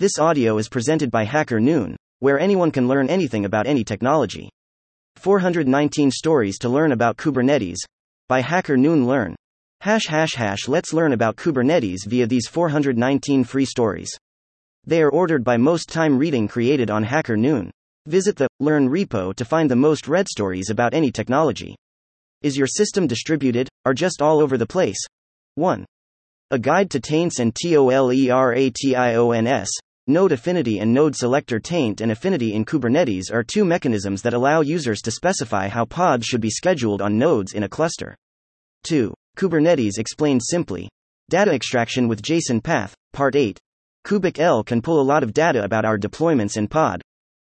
This audio is presented by Hacker Noon, where anyone can learn anything about any technology. 419 stories to learn about Kubernetes by Hacker Noon Learn. Hash hash hash let's learn about Kubernetes via these 419 free stories. They are ordered by most time reading created on Hacker Noon. Visit the Learn repo to find the most read stories about any technology. Is your system distributed, or just all over the place? 1. A guide to taints and TOLERATIONS. Node affinity and node selector taint and affinity in Kubernetes are two mechanisms that allow users to specify how pods should be scheduled on nodes in a cluster. 2. Kubernetes explained simply. Data extraction with JSON path, Part 8. kubectl can pull a lot of data about our deployments and pod.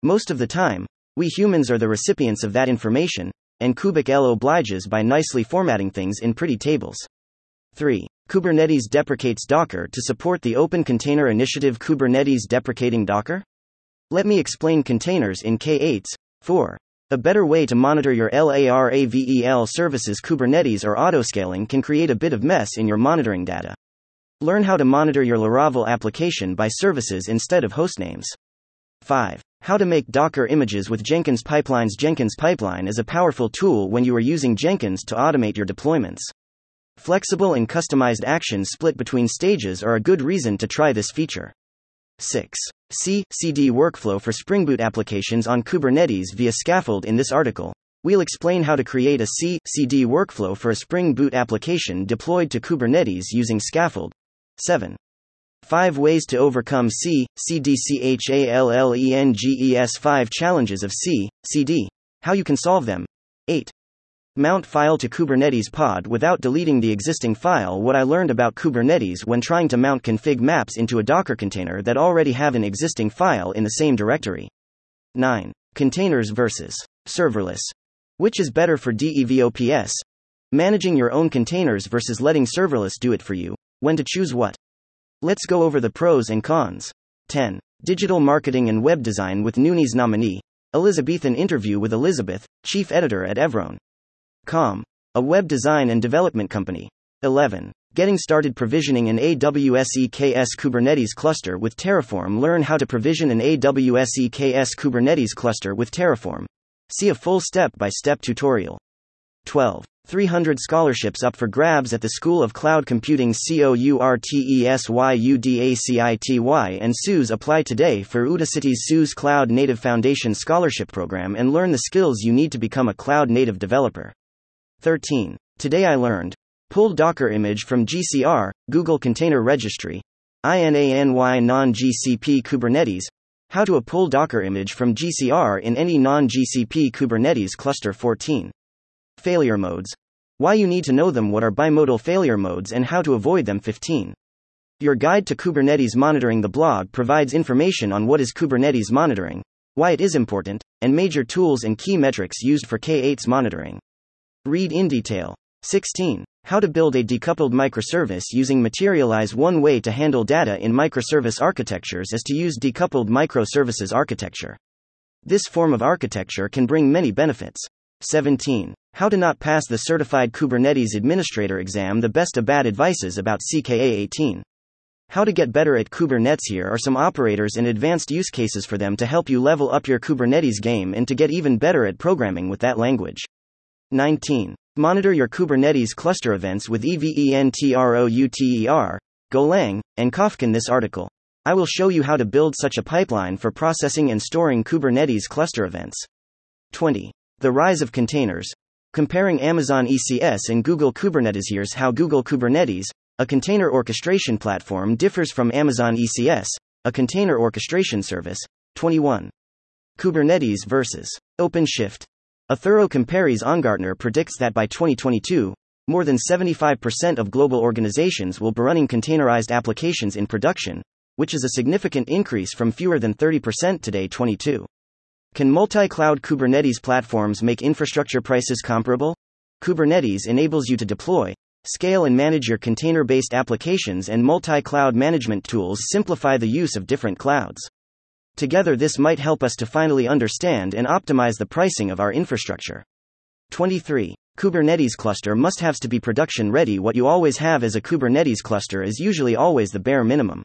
Most of the time, we humans are the recipients of that information, and kubectl obliges by nicely formatting things in pretty tables. 3. Kubernetes deprecates Docker to support the Open Container Initiative Kubernetes deprecating Docker? Let me explain containers in K8s. 4. A better way to monitor your LARAVEL services Kubernetes or autoscaling can create a bit of mess in your monitoring data. Learn how to monitor your Laravel application by services instead of hostnames. 5. How to make Docker images with Jenkins pipelines. Jenkins pipeline is a powerful tool when you are using Jenkins to automate your deployments. Flexible and customized actions split between stages are a good reason to try this feature. 6. C. CD workflow for Spring Boot applications on Kubernetes via Skaffold. In this article, we'll explain how to create a C. CD workflow for a Spring Boot application deployed to Kubernetes using Skaffold. 7. 5 ways to overcome C. CDCHALLENGES 5 challenges of C. CD. How you can solve them. 8. Mount file to Kubernetes pod without deleting the existing file. What I learned about Kubernetes when trying to mount config maps into a Docker container that already have an existing file in the same directory. 9. Containers versus serverless. Which is better for DEVOPS? Managing your own containers versus letting serverless do it for you. When to choose what? Let's go over the pros and cons. 10. Digital marketing and web design with Noonies nominee. Elizabethan interview with Elizabeth, chief editor at Evron. Com. A web design and development company. 11. Getting started provisioning an AWS EKS Kubernetes cluster with Terraform. Learn how to provision an AWS EKS Kubernetes cluster with Terraform. See a full step by step tutorial. 12. 300 scholarships up for grabs at the School of Cloud Computing COURTESYUDACITY and SUSE apply today for Udacity's SUSE Cloud Native Foundation Scholarship Program and learn the skills you need to become a cloud native developer. 13. Today I learned. Pull Docker image from GCR, Google Container Registry. INANY non GCP Kubernetes. How to pull Docker image from GCR in any non GCP Kubernetes cluster 14. Failure modes. Why you need to know them, what are bimodal failure modes, and how to avoid them 15. Your guide to Kubernetes monitoring. The blog provides information on what is Kubernetes monitoring, why it is important, and major tools and key metrics used for K8's monitoring. Read in detail. 16. How to build a decoupled microservice using Materialize. One way to handle data in microservice architectures is to use decoupled microservices architecture. This form of architecture can bring many benefits. 17. How to not pass the Certified Kubernetes Administrator exam. The best of bad advices about CKA 18. How to get better at Kubernetes. Here are some operators and advanced use cases for them to help you level up your Kubernetes game and to get even better at programming with that language. 19. Monitor your Kubernetes cluster events with EVENTROUTER, Golang, and Kafka. This article, I will show you how to build such a pipeline for processing and storing Kubernetes cluster events. 20. The rise of containers. Comparing Amazon ECS and Google Kubernetes. Here's how Google Kubernetes, a container orchestration platform, differs from Amazon ECS, a container orchestration service. 21. Kubernetes versus OpenShift. A thorough comparis Ongartner predicts that by 2022, more than 75% of global organizations will be running containerized applications in production, which is a significant increase from fewer than 30% today 22. Can multi-cloud Kubernetes platforms make infrastructure prices comparable? Kubernetes enables you to deploy, scale and manage your container-based applications and multi-cloud management tools simplify the use of different clouds. Together, this might help us to finally understand and optimize the pricing of our infrastructure. 23. Kubernetes cluster must haves to be production ready. What you always have as a Kubernetes cluster is usually always the bare minimum.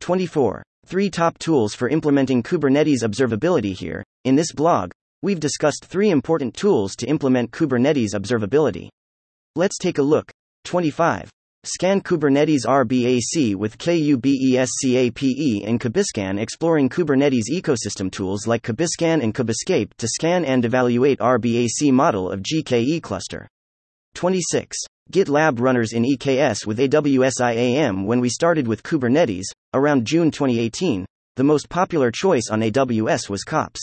24. Three top tools for implementing Kubernetes observability here. In this blog, we've discussed three important tools to implement Kubernetes observability. Let's take a look. 25. Scan Kubernetes RBAC with KUBESCAPE and KubiScan exploring Kubernetes ecosystem tools like KubiScan and Kubescape to scan and evaluate RBAC model of GKE cluster. 26. GitLab runners in EKS with AWS IAM When we started with Kubernetes, around June 2018, the most popular choice on AWS was KOPS.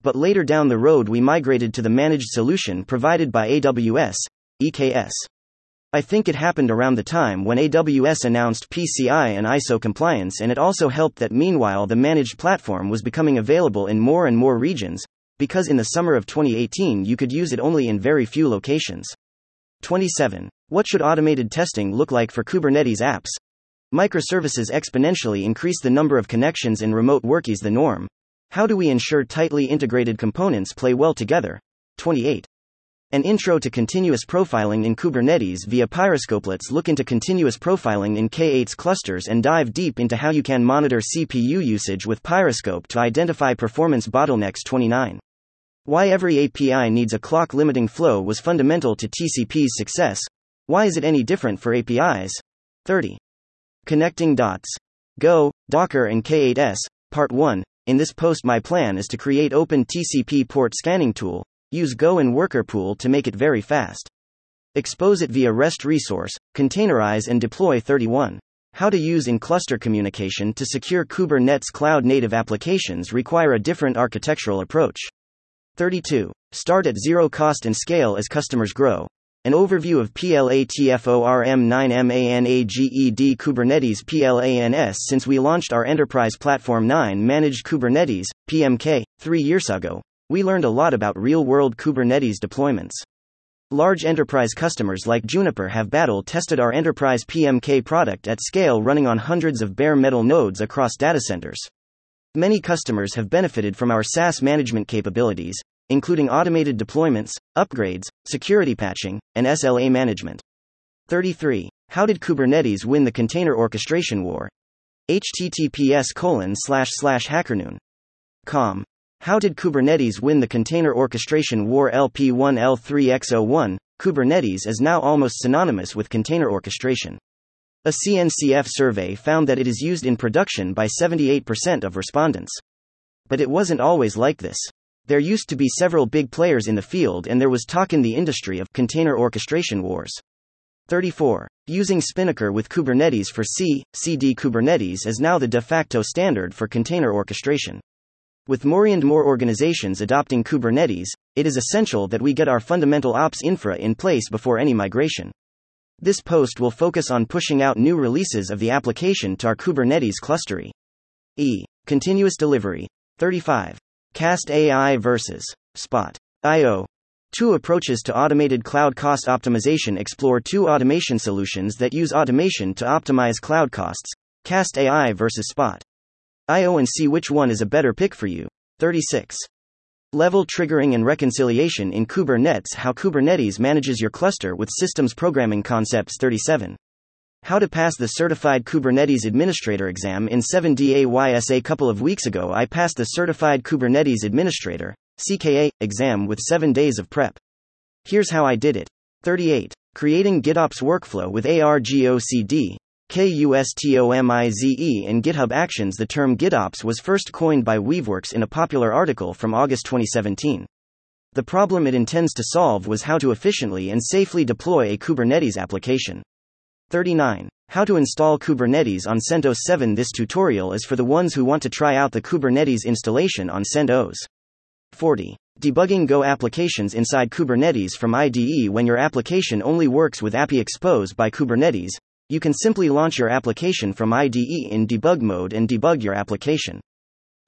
But later down the road, we migrated to the managed solution provided by AWS, EKS. I think it happened around the time when AWS announced PCI and ISO compliance, and it also helped that meanwhile the managed platform was becoming available in more and more regions, because in the summer of 2018 you could use it only in very few locations. 27. What should automated testing look like for Kubernetes apps? Microservices exponentially increase the number of connections in remote work is the norm. How do we ensure tightly integrated components play well together? 28. An intro to continuous profiling in Kubernetes via Pyroscope. Let's look into continuous profiling in K8s clusters and dive deep into how you can monitor CPU usage with Pyroscope to identify performance bottlenecks. 29. Why every API needs a clock limiting flow was fundamental to TCP's success. Why is it any different for APIs? 30. Connecting dots. Go, Docker, and K8s. Part 1. In this post, my plan is to create open TCP port scanning tool Use Go and Worker Pool to make it very fast. Expose it via REST resource, containerize and deploy 31. How to use in cluster communication to secure Kubernetes cloud native applications require a different architectural approach. 32. Start at zero cost and scale as customers grow. An overview of PLATFORM9MANAGED Kubernetes PLANS since we launched our Enterprise Platform 9 Managed Kubernetes, PMK, three years ago. We learned a lot about real world Kubernetes deployments. Large enterprise customers like Juniper have battle tested our enterprise PMK product at scale running on hundreds of bare metal nodes across data centers. Many customers have benefited from our SaaS management capabilities, including automated deployments, upgrades, security patching, and SLA management. 33. How did Kubernetes win the container orchestration war? https colon slash slash hackernoon. How did Kubernetes win the container orchestration war LP1 L3X01? Kubernetes is now almost synonymous with container orchestration. A CNCF survey found that it is used in production by 78% of respondents. But it wasn't always like this. There used to be several big players in the field, and there was talk in the industry of container orchestration wars. 34. Using Spinnaker with Kubernetes for C, CD Kubernetes is now the de facto standard for container orchestration. With more and more organizations adopting Kubernetes, it is essential that we get our fundamental ops infra in place before any migration. This post will focus on pushing out new releases of the application to our Kubernetes clustery. E. Continuous delivery. 35. Cast AI versus Spot. IO. Two approaches to automated cloud cost optimization explore two automation solutions that use automation to optimize cloud costs Cast AI versus Spot. IO and see which one is a better pick for you. 36. Level triggering and reconciliation in Kubernetes How Kubernetes manages your cluster with systems programming concepts 37. How to pass the Certified Kubernetes Administrator exam in 7DAYS. A couple of weeks ago, I passed the Certified Kubernetes Administrator CKA exam with 7 days of prep. Here's how I did it. 38. Creating GitOps workflow with ARGOCD. KUSTOMIZE and GitHub Actions. The term GitOps was first coined by Weaveworks in a popular article from August 2017. The problem it intends to solve was how to efficiently and safely deploy a Kubernetes application. 39. How to install Kubernetes on CentOS 7 This tutorial is for the ones who want to try out the Kubernetes installation on CentOS. 40. Debugging Go applications inside Kubernetes from IDE When your application only works with API Expose by Kubernetes, you can simply launch your application from IDE in debug mode and debug your application.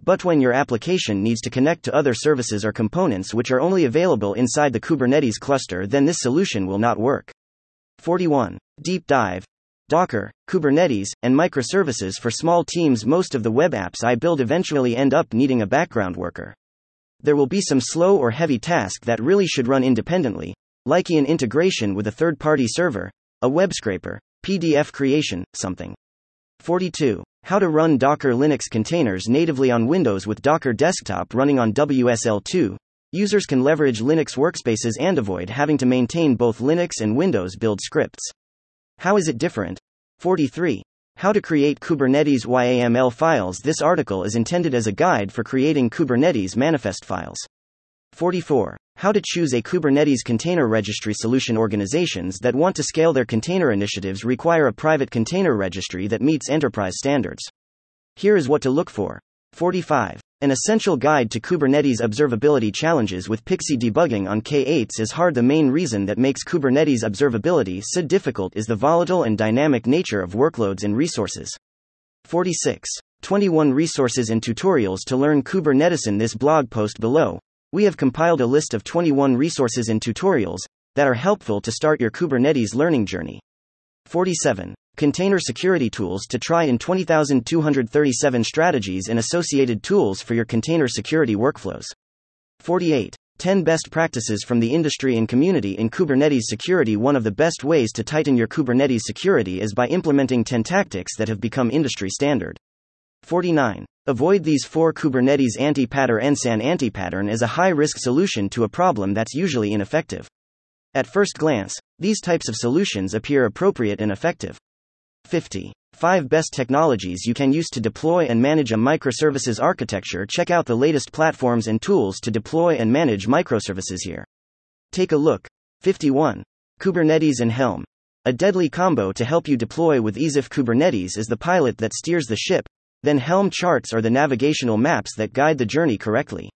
But when your application needs to connect to other services or components which are only available inside the Kubernetes cluster, then this solution will not work. 41. Deep dive. Docker, Kubernetes, and microservices for small teams. Most of the web apps I build eventually end up needing a background worker. There will be some slow or heavy task that really should run independently, like an integration with a third party server, a web scraper, PDF creation, something. 42. How to run Docker Linux containers natively on Windows with Docker Desktop running on WSL2. Users can leverage Linux workspaces and avoid having to maintain both Linux and Windows build scripts. How is it different? 43. How to create Kubernetes YAML files. This article is intended as a guide for creating Kubernetes manifest files. 44. How to choose a Kubernetes container registry solution. Organizations that want to scale their container initiatives require a private container registry that meets enterprise standards. Here is what to look for. 45. An essential guide to Kubernetes observability challenges with Pixie debugging on K8s is hard. The main reason that makes Kubernetes observability so difficult is the volatile and dynamic nature of workloads and resources. 46. 21 resources and tutorials to learn Kubernetes. In this blog post below, we have compiled a list of 21 resources and tutorials that are helpful to start your Kubernetes learning journey. 47. Container security tools to try in 20,237 strategies and associated tools for your container security workflows. 48. 10 best practices from the industry and community in Kubernetes security. One of the best ways to tighten your Kubernetes security is by implementing 10 tactics that have become industry standard. 49. Avoid these four Kubernetes anti-pattern NSAN anti-pattern is a high-risk solution to a problem that's usually ineffective. At first glance, these types of solutions appear appropriate and effective. 50. 5 Best technologies you can use to deploy and manage a microservices architecture. Check out the latest platforms and tools to deploy and manage microservices here. Take a look. 51. Kubernetes and Helm. A deadly combo to help you deploy with ease. If Kubernetes is the pilot that steers the ship, then Helm charts are the navigational maps that guide the journey correctly.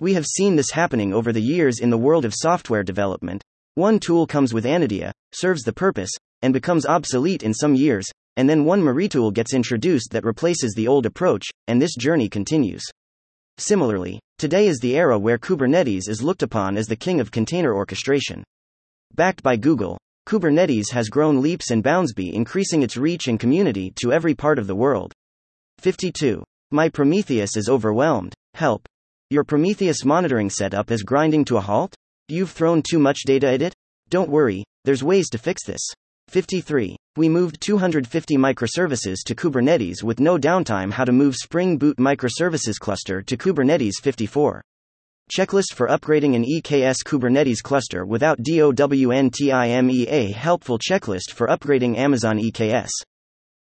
We have seen this happening over the years in the world of software development. One tool comes with an idea, serves the purpose, and becomes obsolete in some years, and then one tool gets introduced that replaces the old approach, and this journey continues. Similarly, today is the era where Kubernetes is looked upon as the king of container orchestration. Backed by Google, Kubernetes has grown leaps and bounds, be increasing its reach and community to every part of the world. 52. My Prometheus is overwhelmed. Help. Your Prometheus monitoring setup is grinding to a halt? You've thrown too much data at it? Don't worry, there's ways to fix this. 53. We moved 250 microservices to Kubernetes with no downtime. How to move Spring Boot microservices cluster to Kubernetes 54. Checklist for upgrading an EKS Kubernetes cluster without DOWNTIMEA helpful checklist for upgrading Amazon EKS.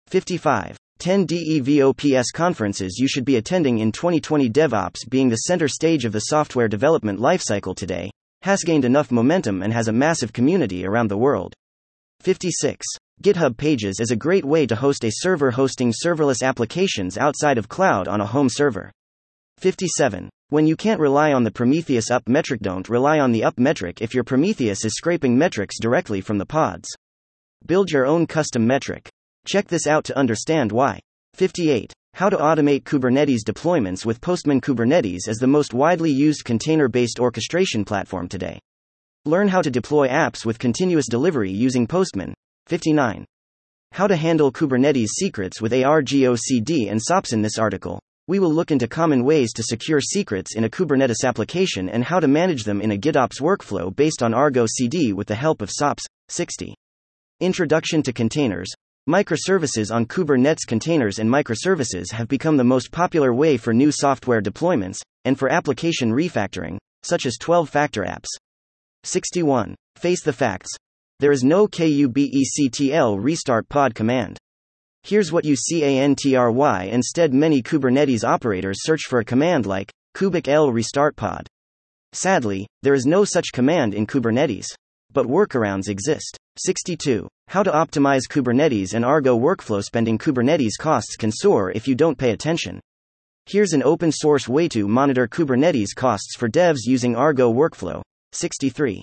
55. 10 DEVOPS conferences you should be attending in 2020 DevOps being the center stage of the software development lifecycle today, has gained enough momentum and has a massive community around the world. 56. GitHub Pages is a great way to host a server hosting serverless applications outside of cloud on a home server. 57. When you can't rely on the Prometheus up metric, don't rely on the up metric if your Prometheus is scraping metrics directly from the pods. Build your own custom metric. Check this out to understand why. 58. How to automate Kubernetes deployments with Postman Kubernetes is the most widely used container based orchestration platform today. Learn how to deploy apps with continuous delivery using Postman. 59. How to handle Kubernetes secrets with Argo CD and SOPS in this article. We will look into common ways to secure secrets in a Kubernetes application and how to manage them in a GitOps workflow based on Argo CD with the help of SOPS. 60. Introduction to containers. Microservices on Kubernetes containers and microservices have become the most popular way for new software deployments, and for application refactoring, such as 12 factor apps. 61. Face the facts. There is no kubectl restart pod command. Here's what you cantry instead many Kubernetes operators search for a command like kubectl restart pod. Sadly, there is no such command in Kubernetes. But workarounds exist. 62. How to optimize Kubernetes and Argo workflow spending Kubernetes costs can soar if you don't pay attention. Here's an open source way to monitor Kubernetes costs for devs using Argo workflow. 63.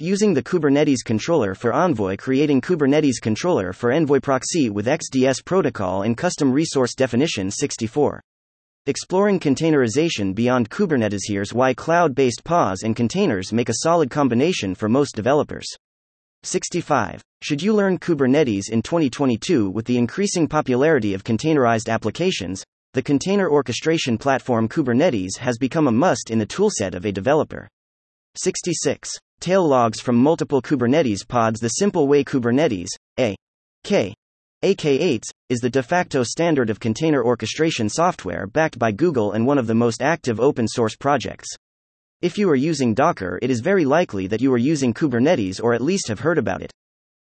Using the Kubernetes controller for Envoy, creating Kubernetes controller for Envoy proxy with XDS protocol and custom resource definition 64. Exploring containerization beyond Kubernetes. Here's why cloud based PaaS and containers make a solid combination for most developers. 65. Should you learn Kubernetes in 2022 with the increasing popularity of containerized applications? The container orchestration platform Kubernetes has become a must in the toolset of a developer. 66. Tail logs from multiple Kubernetes pods The simple way Kubernetes, A. K. AK8s, is the de facto standard of container orchestration software backed by Google and one of the most active open source projects. If you are using Docker, it is very likely that you are using Kubernetes or at least have heard about it.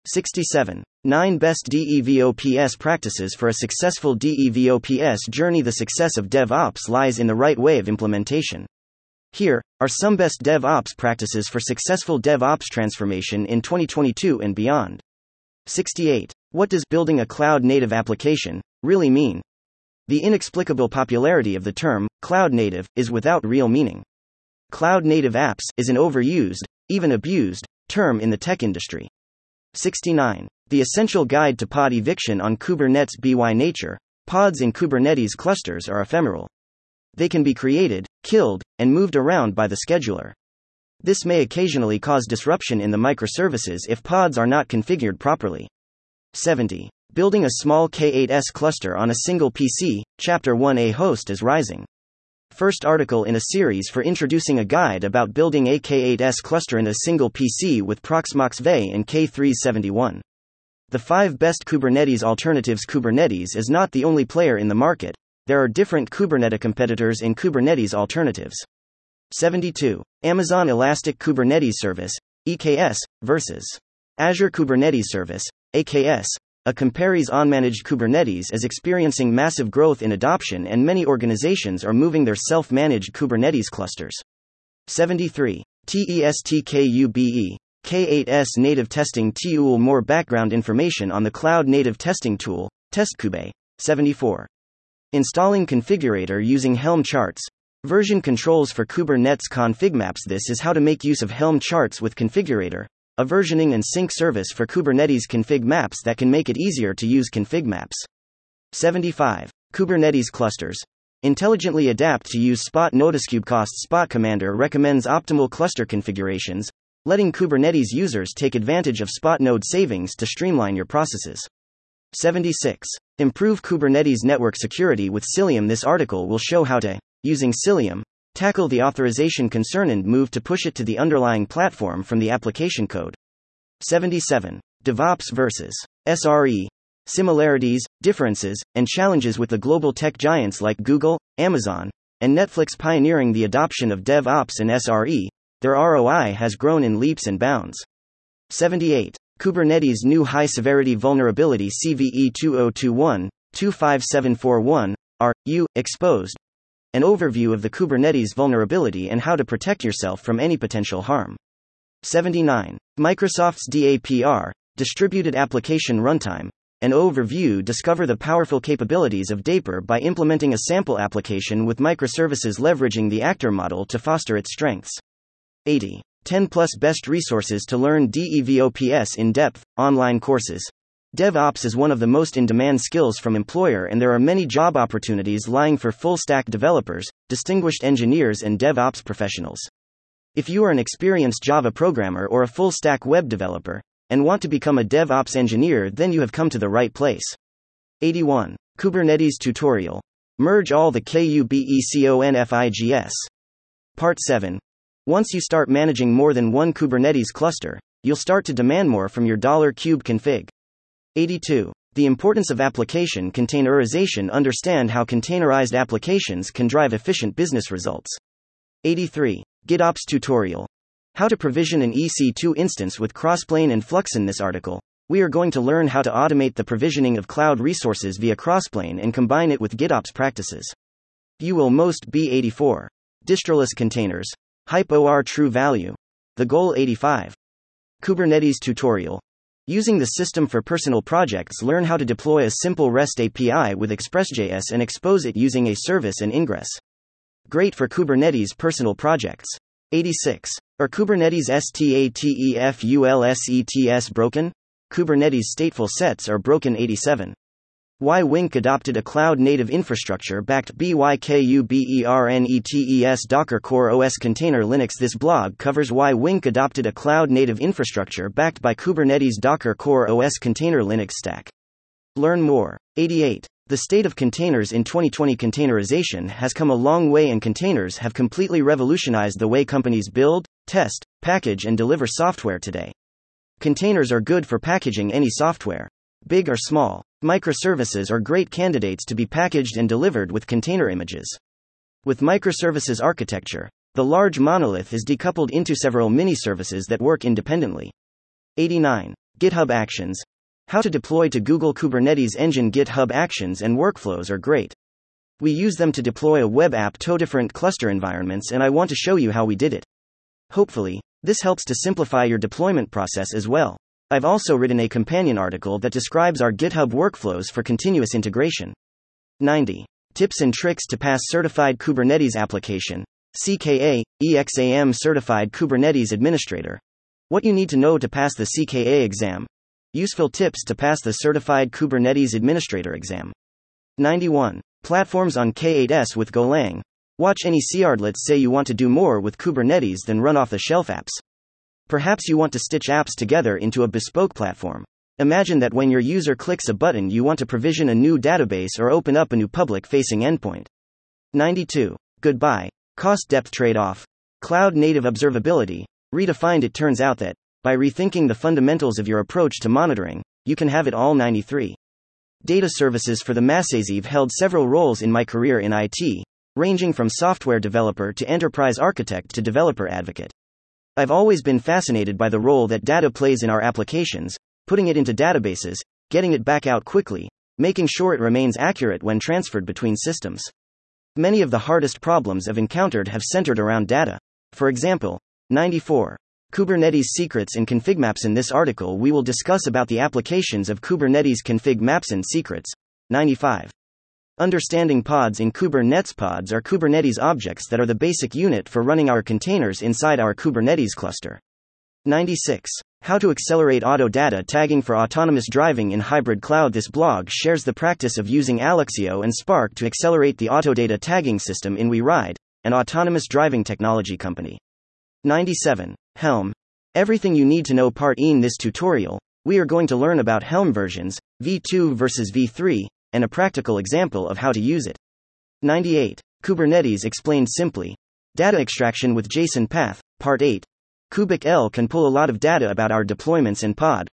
67. 9 Best DEVOPS Practices for a Successful DEVOPS Journey The success of DevOps lies in the right way of implementation. Here are some best DevOps practices for successful DevOps transformation in 2022 and beyond. 68. What does building a cloud native application really mean? The inexplicable popularity of the term cloud native is without real meaning. Cloud native apps is an overused, even abused, term in the tech industry. 69. The Essential Guide to Pod Eviction on Kubernetes by nature. Pods in Kubernetes clusters are ephemeral. They can be created, killed, and moved around by the scheduler. This may occasionally cause disruption in the microservices if pods are not configured properly. 70. Building a small K8s cluster on a single PC, Chapter 1a host is rising. First article in a series for introducing a guide about building a K8s cluster in a single PC with Proxmox VE and K371. The 5 best Kubernetes alternatives Kubernetes is not the only player in the market, there are different Kubernetes competitors in Kubernetes alternatives. 72. Amazon Elastic Kubernetes Service, EKS, versus Azure Kubernetes Service, AKS. A compares unmanaged Kubernetes is experiencing massive growth in adoption, and many organizations are moving their self managed Kubernetes clusters. 73. TESTKUBE. K8s Native Testing Tool More background information on the Cloud Native Testing Tool, TestKube. 74. Installing configurator using Helm charts. Version controls for Kubernetes config maps. This is how to make use of Helm charts with configurator, a versioning and sync service for Kubernetes config maps that can make it easier to use config maps. 75. Kubernetes clusters. Intelligently adapt to use Spot Notice Spot Commander recommends optimal cluster configurations, letting Kubernetes users take advantage of Spot node savings to streamline your processes. 76. Improve Kubernetes network security with Cilium. This article will show how to, using Cilium, tackle the authorization concern and move to push it to the underlying platform from the application code. 77. DevOps versus SRE. Similarities, differences, and challenges with the global tech giants like Google, Amazon, and Netflix pioneering the adoption of DevOps and SRE, their ROI has grown in leaps and bounds. 78. Kubernetes new high severity vulnerability CVE 2021 25741 are U exposed. An overview of the Kubernetes vulnerability and how to protect yourself from any potential harm. 79. Microsoft's DAPR, Distributed Application Runtime, an overview discover the powerful capabilities of DAPR by implementing a sample application with microservices leveraging the actor model to foster its strengths. 80. 10 plus best resources to learn DEVOPS in depth, online courses. DevOps is one of the most in demand skills from employer and there are many job opportunities lying for full stack developers, distinguished engineers and DevOps professionals. If you are an experienced Java programmer or a full stack web developer and want to become a DevOps engineer, then you have come to the right place. 81. Kubernetes tutorial. Merge all the KUBECONFIGS. Part 7 once you start managing more than one Kubernetes cluster, you'll start to demand more from your dollar $kubeconfig. 82. The importance of application containerization Understand how containerized applications can drive efficient business results. 83. GitOps tutorial. How to provision an EC2 instance with Crossplane and Flux. In this article, we are going to learn how to automate the provisioning of cloud resources via Crossplane and combine it with GitOps practices. You will most be 84. Distroless containers. Hype-OR true value. The goal 85. Kubernetes tutorial. Using the system for personal projects, learn how to deploy a simple REST API with Express.js and expose it using a service and ingress. Great for Kubernetes personal projects. 86. Are Kubernetes STATEFULSETS broken? Kubernetes stateful sets are broken 87. Why Wink adopted a cloud native infrastructure backed by BYKUBERNETES Docker Core OS Container Linux. This blog covers why Wink adopted a cloud native infrastructure backed by Kubernetes Docker Core OS Container Linux stack. Learn more. 88. The state of containers in 2020 containerization has come a long way, and containers have completely revolutionized the way companies build, test, package, and deliver software today. Containers are good for packaging any software, big or small. Microservices are great candidates to be packaged and delivered with container images. With microservices architecture, the large monolith is decoupled into several mini services that work independently. 89. GitHub Actions. How to deploy to Google Kubernetes Engine GitHub Actions and workflows are great. We use them to deploy a web app to different cluster environments, and I want to show you how we did it. Hopefully, this helps to simplify your deployment process as well. I've also written a companion article that describes our GitHub workflows for continuous integration. 90. Tips and tricks to pass Certified Kubernetes Application, CKA, EXAM Certified Kubernetes Administrator. What you need to know to pass the CKA exam. Useful tips to pass the Certified Kubernetes Administrator exam. 91. Platforms on K8s with Golang. Watch any CRDlets say you want to do more with Kubernetes than run off the shelf apps. Perhaps you want to stitch apps together into a bespoke platform. Imagine that when your user clicks a button, you want to provision a new database or open up a new public facing endpoint. 92. Goodbye. Cost depth trade off. Cloud native observability. Redefined, it turns out that, by rethinking the fundamentals of your approach to monitoring, you can have it all 93. Data services for the masses. I've held several roles in my career in IT, ranging from software developer to enterprise architect to developer advocate. I've always been fascinated by the role that data plays in our applications, putting it into databases, getting it back out quickly, making sure it remains accurate when transferred between systems. Many of the hardest problems I've encountered have centered around data. For example, 94. Kubernetes secrets and config maps. In this article, we will discuss about the applications of Kubernetes config maps and secrets. 95. Understanding pods in Kubernetes pods are Kubernetes objects that are the basic unit for running our containers inside our Kubernetes cluster. 96. How to accelerate auto data tagging for autonomous driving in hybrid cloud. This blog shares the practice of using Alluxio and Spark to accelerate the auto data tagging system in WeRide, an autonomous driving technology company. 97. Helm. Everything you need to know part in this tutorial. We are going to learn about Helm versions, v2 versus v3, and a practical example of how to use it. 98. Kubernetes explained simply. Data extraction with JSON path, Part 8. kubectl can pull a lot of data about our deployments and pod.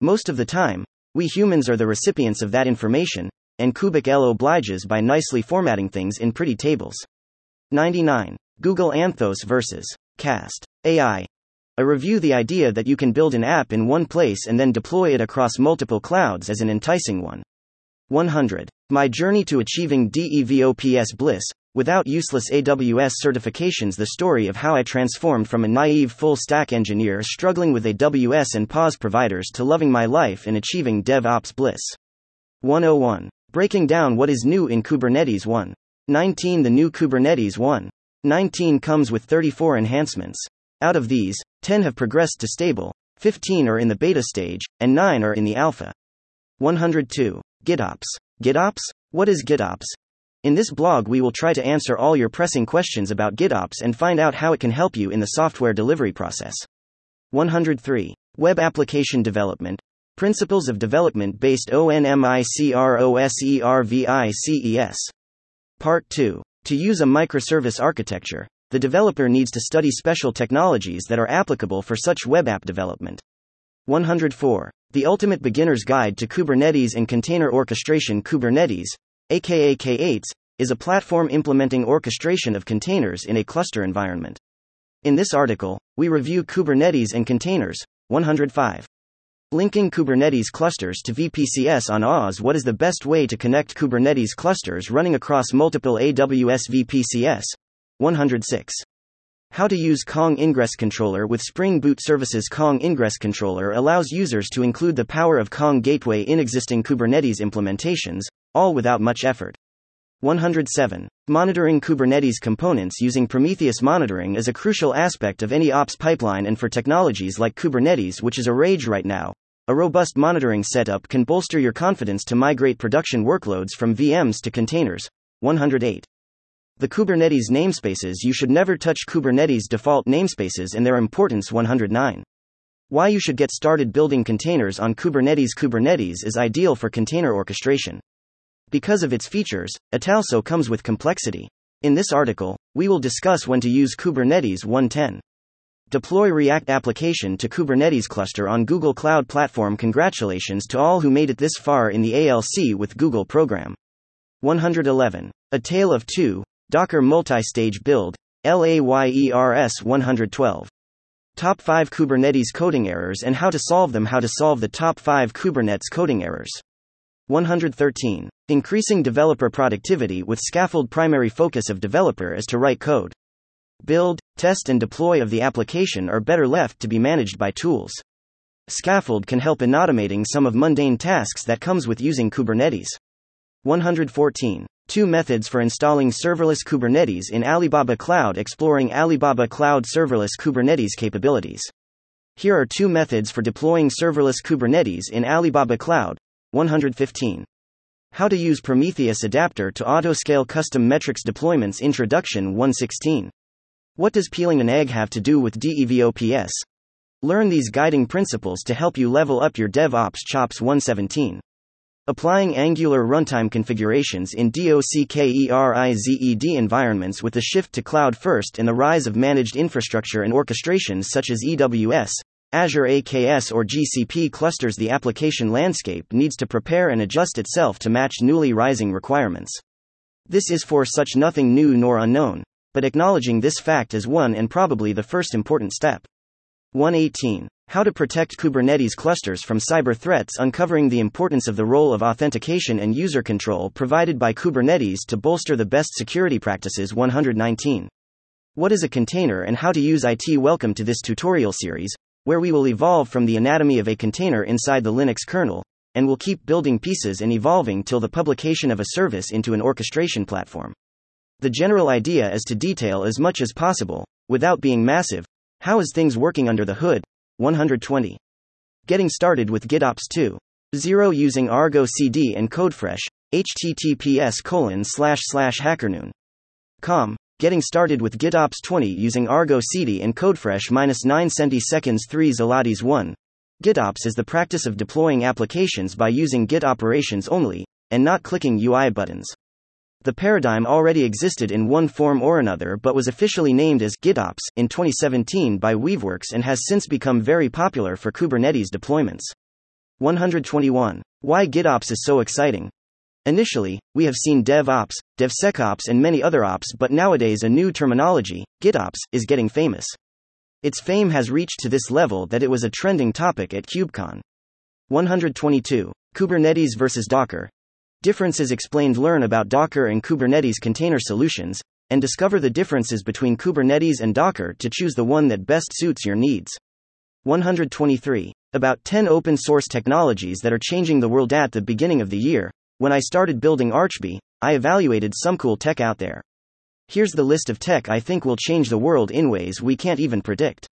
Most of the time, we humans are the recipients of that information, and kubectl obliges by nicely formatting things in pretty tables. 99. Google Anthos versus Cast AI. A review the idea that you can build an app in one place and then deploy it across multiple clouds as an enticing one. 100. My journey to achieving DEVOPS bliss, without useless AWS certifications. The story of how I transformed from a naive full stack engineer struggling with AWS and PaaS providers to loving my life and achieving DevOps bliss. 101. Breaking down what is new in Kubernetes 1. 19. The new Kubernetes 1. 19 comes with 34 enhancements. Out of these, 10 have progressed to stable, 15 are in the beta stage, and 9 are in the alpha. 102. GitOps. GitOps? What is GitOps? In this blog, we will try to answer all your pressing questions about GitOps and find out how it can help you in the software delivery process. 103. Web Application Development. Principles of Development Based ONMICROSERVICES. Part 2. To use a microservice architecture, the developer needs to study special technologies that are applicable for such web app development. 104. The Ultimate Beginner's Guide to Kubernetes and Container Orchestration Kubernetes, aka K8s, is a platform implementing orchestration of containers in a cluster environment. In this article, we review Kubernetes and containers. 105. Linking Kubernetes clusters to VPCS on AWS. What is the best way to connect Kubernetes clusters running across multiple AWS VPCS? 106. How to use Kong Ingress Controller with Spring Boot Services Kong Ingress Controller allows users to include the power of Kong Gateway in existing Kubernetes implementations, all without much effort. 107. Monitoring Kubernetes components using Prometheus monitoring is a crucial aspect of any ops pipeline and for technologies like Kubernetes, which is a rage right now. A robust monitoring setup can bolster your confidence to migrate production workloads from VMs to containers. 108. The Kubernetes namespaces You should never touch Kubernetes default namespaces and their importance 109. Why you should get started building containers on Kubernetes Kubernetes is ideal for container orchestration. Because of its features, it also comes with complexity. In this article, we will discuss when to use Kubernetes 110. Deploy React application to Kubernetes cluster on Google Cloud Platform. Congratulations to all who made it this far in the ALC with Google program. 111. A Tale of Two, Docker Multi-Stage Build, LAYERS 112. Top 5 Kubernetes coding errors and how to solve them. How to solve the top 5 Kubernetes coding errors. 113. Increasing developer productivity with Skaffold primary focus of developer is to write code. Build, test and deploy of the application are better left to be managed by tools. Skaffold can help in automating some of mundane tasks that comes with using Kubernetes. 114. Two methods for installing serverless Kubernetes in Alibaba Cloud exploring Alibaba Cloud serverless Kubernetes capabilities. Here are two methods for deploying serverless Kubernetes in Alibaba Cloud. 115. How to use Prometheus adapter to autoscale custom metrics deployments Introduction 116. What does peeling an egg have to do with DEVOPS? Learn these guiding principles to help you level up your DevOps chops 117. Applying Angular runtime configurations in DOCKERIZED environments with the shift to cloud first and the rise of managed infrastructure and orchestrations such as AWS, Azure AKS or GCP clusters, the application landscape needs to prepare and adjust itself to match newly rising requirements. This is for such nothing new nor unknown, but acknowledging this fact is one and probably the first important step. 118. How to protect Kubernetes clusters from cyber threats, uncovering the importance of the role of authentication and user control provided by Kubernetes to bolster the best security practices. 119. What is a container and how to use IT? Welcome to this tutorial series, where we will evolve from the anatomy of a container inside the Linux kernel, and will keep building pieces and evolving till the publication of a service into an orchestration platform. The general idea is to detail as much as possible, without being massive, how is things working under the hood, 120. Getting started with GitOps 2. using Argo CD and CodeFresh, https colon slash slash hackernoon. Com. Getting started with GitOps 20 using Argo CD and CodeFresh minus 9 centiseconds 3 Zalatis 1. GitOps is the practice of deploying applications by using Git operations only, and not clicking UI buttons. The paradigm already existed in one form or another but was officially named as GitOps in 2017 by Weaveworks and has since become very popular for Kubernetes deployments. 121. Why GitOps is so exciting. Initially, we have seen DevOps, DevSecOps, and many other ops, but nowadays a new terminology, GitOps, is getting famous. Its fame has reached to this level that it was a trending topic at KubeCon. 122. Kubernetes versus Docker, Differences explained Learn about Docker and Kubernetes container solutions, and discover the differences between Kubernetes and Docker to choose the one that best suits your needs. 123. About 10 open source technologies that are changing the world at the beginning of the year. When I started building Archbee, I evaluated some cool tech out there. Here's the list of tech I think will change the world in ways we can't even predict.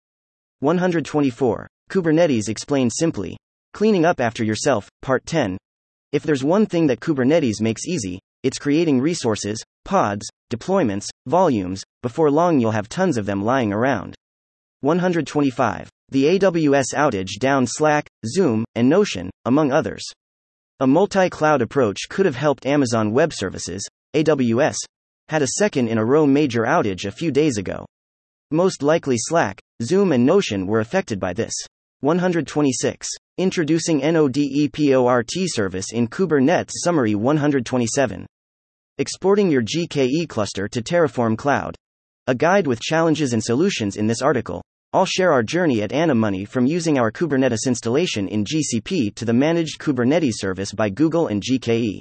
124. Kubernetes explained simply. Cleaning up after yourself, Part 10, if there's one thing that Kubernetes makes easy, it's creating resources, pods, deployments, volumes, before long you'll have tons of them lying around. 125. The AWS outage down Slack, Zoom, and Notion, among others. A multi cloud approach could have helped Amazon Web Services, AWS, had a second in a row major outage a few days ago. Most likely Slack, Zoom, and Notion were affected by this. 126. Introducing NODEPORT service in Kubernetes Summary 127. Exporting your GKE cluster to Terraform Cloud. A guide with challenges and solutions in this article. I'll share our journey at Anonymony from using our Kubernetes installation in GCP to the managed Kubernetes service by Google and GKE.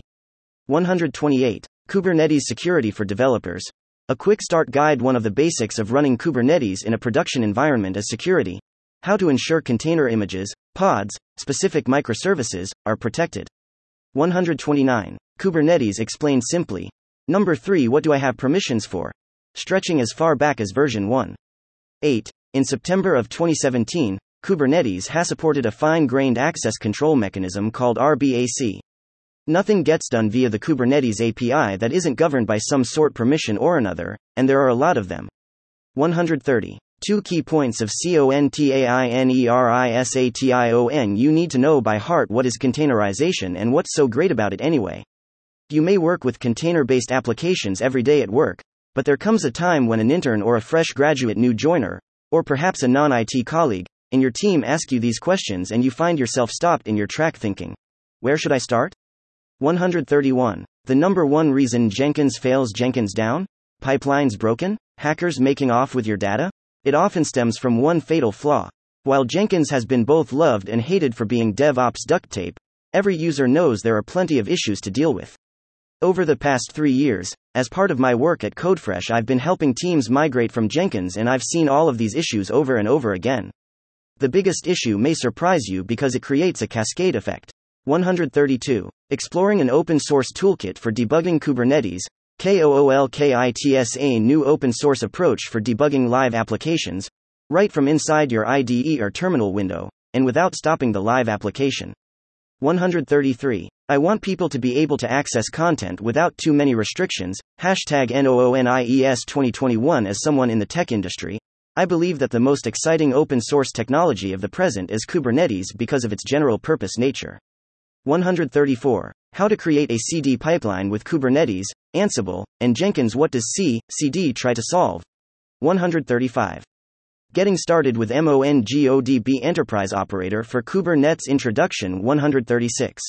128. Kubernetes Security for Developers. A quick start guide One of the basics of running Kubernetes in a production environment is security. How to ensure container images, pods, specific microservices, are protected. 129. Kubernetes explained simply. Number 3 What do I have permissions for? Stretching as far back as version 1. 8. In September of 2017, Kubernetes has supported a fine grained access control mechanism called RBAC. Nothing gets done via the Kubernetes API that isn't governed by some sort permission or another, and there are a lot of them. 130. Two key points of CONTAINERISATION you need to know by heart what is containerization and what's so great about it anyway. You may work with container based applications every day at work, but there comes a time when an intern or a fresh graduate new joiner, Or perhaps a non IT colleague in your team ask you these questions and you find yourself stopped in your track thinking, Where should I start? 131. The number one reason Jenkins fails Jenkins down? Pipelines broken? Hackers making off with your data? It often stems from one fatal flaw. While Jenkins has been both loved and hated for being DevOps duct tape, every user knows there are plenty of issues to deal with. Over the past three years, as part of my work at CodeFresh, I've been helping teams migrate from Jenkins and I've seen all of these issues over and over again. The biggest issue may surprise you because it creates a cascade effect. 132. Exploring an open source toolkit for debugging Kubernetes. KOOLKITS a new open source approach for debugging live applications, right from inside your IDE or terminal window, and without stopping the live application. 133. I want people to be able to access content without too many restrictions. Hashtag NOONIES 2021 As someone in the tech industry, I believe that the most exciting open source technology of the present is Kubernetes because of its general purpose nature. 134. How to create a CD pipeline with Kubernetes, Ansible, and Jenkins. What does C, CD try to solve? 135. Getting started with MongoDB Enterprise Operator for Kubernetes Introduction 136.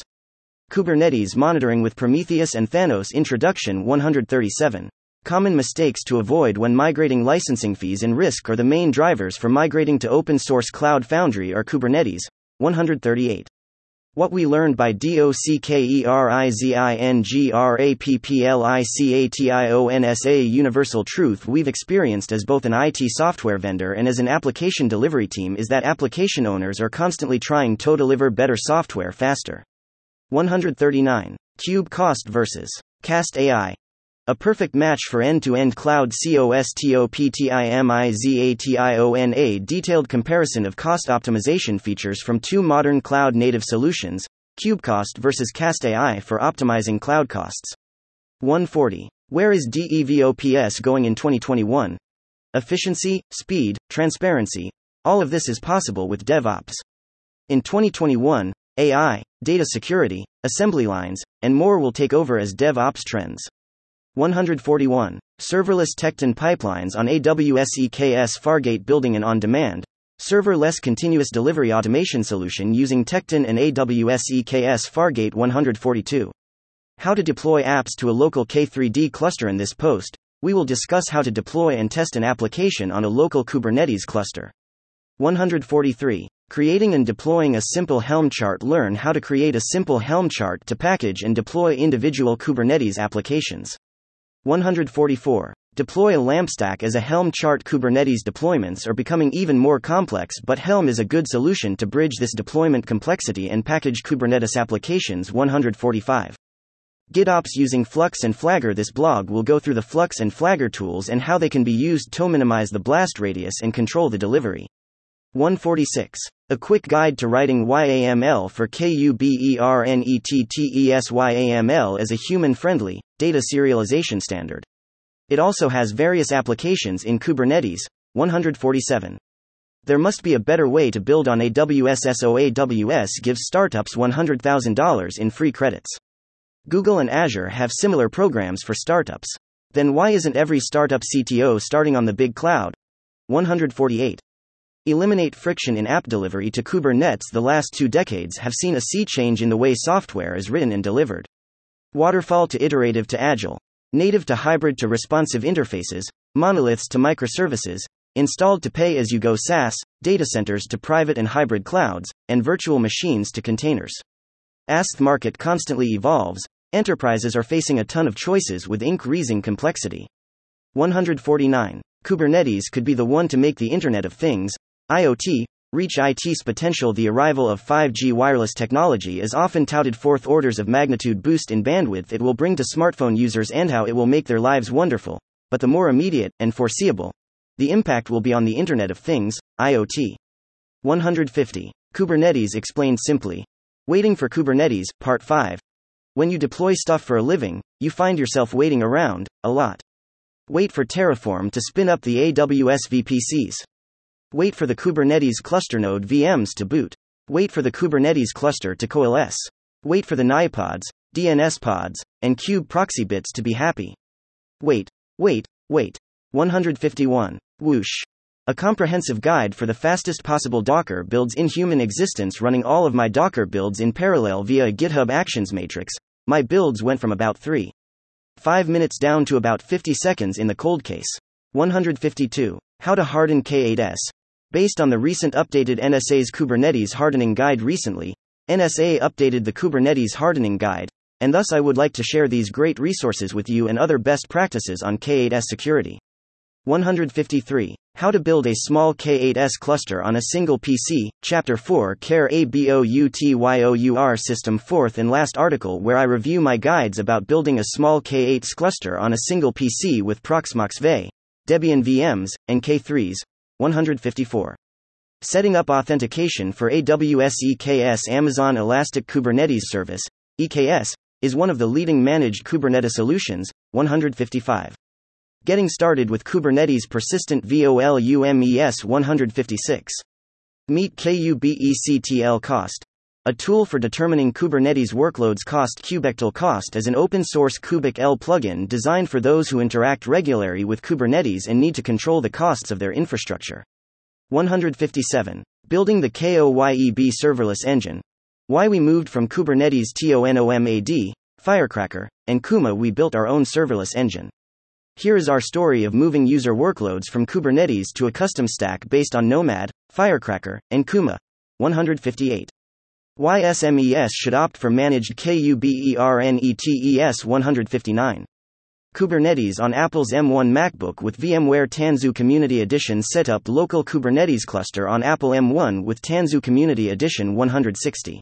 Kubernetes Monitoring with Prometheus and Thanos Introduction 137. Common mistakes to avoid when migrating licensing fees and risk are the main drivers for migrating to open source Cloud Foundry or Kubernetes. 138. What we learned by DOCKERIZINGRAPPLICATIONSA Universal truth we've experienced as both an IT software vendor and as an application delivery team is that application owners are constantly trying to deliver better software faster. 139. KubeCost versus Cast AI. A perfect match for end to end cloud COSTOPTIMIZATIONA detailed comparison of cost optimization features from two modern cloud native solutions, KubeCost versus Cast AI for optimizing cloud costs. 140. Where is DEVOPS going in 2021? Efficiency, speed, transparency, all of this is possible with DevOps. In 2021, AI, data security, assembly lines, and more will take over as DevOps trends. 141. Serverless Tekton pipelines on AWS EKS Fargate building an on demand, serverless continuous delivery automation solution using Tekton and AWS EKS Fargate 142. How to deploy apps to a local K3D cluster in this post. We will discuss how to deploy and test an application on a local Kubernetes cluster. 143. Creating and deploying a simple Helm chart. Learn how to create a simple Helm chart to package and deploy individual Kubernetes applications. 144. Deploy a LAMP stack as a Helm chart. Kubernetes deployments are becoming even more complex, but Helm is a good solution to bridge this deployment complexity and package Kubernetes applications. 145. GitOps using Flux and Flagger. This blog will go through the Flux and Flagger tools and how they can be used to minimize the blast radius and control the delivery. 146. A quick guide to writing YAML for KUBERNETES YAML is a human friendly, data serialization standard. It also has various applications in Kubernetes. 147. There must be a better way to build on AWS. So AWS gives startups $100,000 in free credits. Google and Azure have similar programs for startups. Then why isn't every startup CTO starting on the big cloud? 148. Eliminate friction in app delivery to Kubernetes. The last two decades have seen a sea change in the way software is written and delivered. Waterfall to iterative to agile, native to hybrid to responsive interfaces, monoliths to microservices, installed to pay as you go SaaS, data centers to private and hybrid clouds, and virtual machines to containers. As the market constantly evolves, enterprises are facing a ton of choices with increasing complexity. 149. Kubernetes could be the one to make the Internet of Things, IoT, reach IT's potential. The arrival of 5G wireless technology is often touted fourth orders of magnitude boost in bandwidth it will bring to smartphone users and how it will make their lives wonderful, but the more immediate and foreseeable the impact will be on the Internet of Things, IoT. 150. Kubernetes explained simply. Waiting for Kubernetes, Part 5. When you deploy stuff for a living, you find yourself waiting around, a lot. Wait for Terraform to spin up the AWS VPCs. Wait for the Kubernetes cluster node VMs to boot. Wait for the Kubernetes cluster to coalesce. Wait for the NIPods, DNS pods, and kube proxy bits to be happy. Wait, wait, wait. 151. Whoosh. A comprehensive guide for the fastest possible Docker builds in human existence running all of my Docker builds in parallel via a GitHub Actions matrix. My builds went from about 3. 5 minutes down to about 50 seconds in the cold case. 152. How to harden K8s. Based on the recent updated NSA's Kubernetes hardening guide recently, NSA updated the Kubernetes hardening guide, and thus I would like to share these great resources with you and other best practices on K8s security. 153. How to build a small K8s cluster on a single PC, Chapter 4 Care ABOUTYOUR System 4th and last article where I review my guides about building a small K8s cluster on a single PC with Proxmox VE, Debian VMs, and K3s. 154. Setting up authentication for AWS EKS Amazon Elastic Kubernetes Service, EKS, is one of the leading managed Kubernetes solutions. 155. Getting started with Kubernetes Persistent VOLUMES 156. Meet KUBECTL Cost. A tool for determining Kubernetes workloads cost Kubectl Cost is an open source kubectl plugin designed for those who interact regularly with Kubernetes and need to control the costs of their infrastructure. 157. Building the KOYEB serverless engine. Why we moved from Kubernetes TONOMAD, Firecracker, and Kuma we built our own serverless engine. Here is our story of moving user workloads from Kubernetes to a custom stack based on Nomad, Firecracker, and Kuma. 158. Why SMES should opt for managed KUBERNETES 159. Kubernetes on Apple's M1 MacBook with VMware Tanzu Community Edition set up local Kubernetes cluster on Apple M1 with Tanzu Community Edition 160.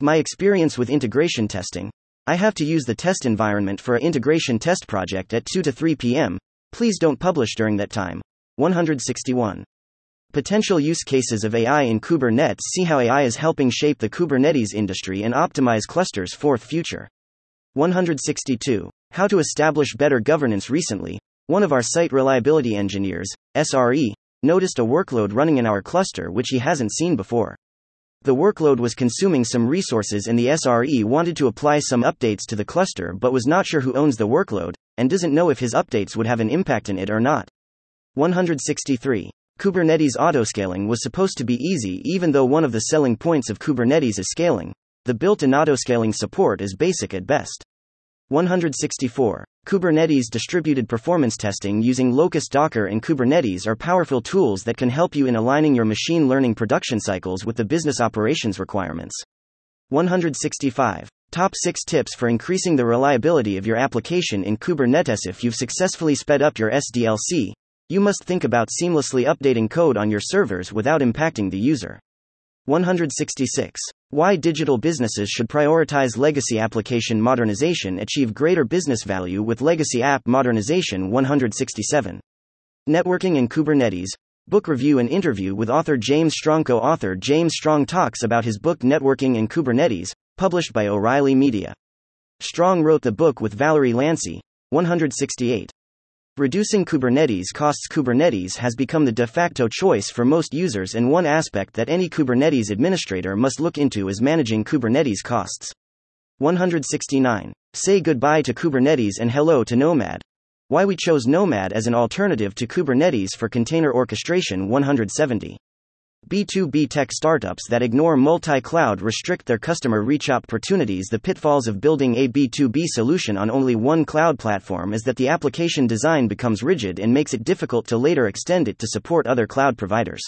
My experience with integration testing. I have to use the test environment for a integration test project at 2 to 3 p.m. Please don't publish during that time. 161. Potential use cases of AI in Kubernetes See how AI is helping shape the Kubernetes industry and optimize clusters' fourth future. 162. How to establish better governance recently. One of our site reliability engineers, SRE, noticed a workload running in our cluster which he hasn't seen before. The workload was consuming some resources, and the SRE wanted to apply some updates to the cluster but was not sure who owns the workload, and doesn't know if his updates would have an impact in it or not. 163. Kubernetes autoscaling was supposed to be easy even though one of the selling points of Kubernetes is scaling. The built-in autoscaling support is basic at best. 164. Kubernetes distributed performance testing using Locust Docker and Kubernetes are powerful tools that can help you in aligning your machine learning production cycles with the business operations requirements. 165. Top 6 tips for increasing the reliability of your application in Kubernetes. If you've successfully sped up your SDLC, you must think about seamlessly updating code on your servers without impacting the user. 166. Why digital businesses should prioritize legacy application modernization, achieve greater business value with legacy app modernization. 167. Networking and Kubernetes. Book review and interview with author James Strong. Author James Strong talks about his book Networking and Kubernetes, published by O'Reilly Media. Strong wrote the book with Vallery Lancey. 168. Reducing Kubernetes costs Kubernetes has become the de facto choice for most users, and one aspect that any Kubernetes administrator must look into is managing Kubernetes costs. 169. Say goodbye to Kubernetes and hello to Nomad. Why we chose Nomad as an alternative to Kubernetes for container orchestration 170. B2B tech startups that ignore multi cloud restrict their customer reach opportunities. The pitfalls of building a B2B solution on only one cloud platform is that the application design becomes rigid and makes it difficult to later extend it to support other cloud providers.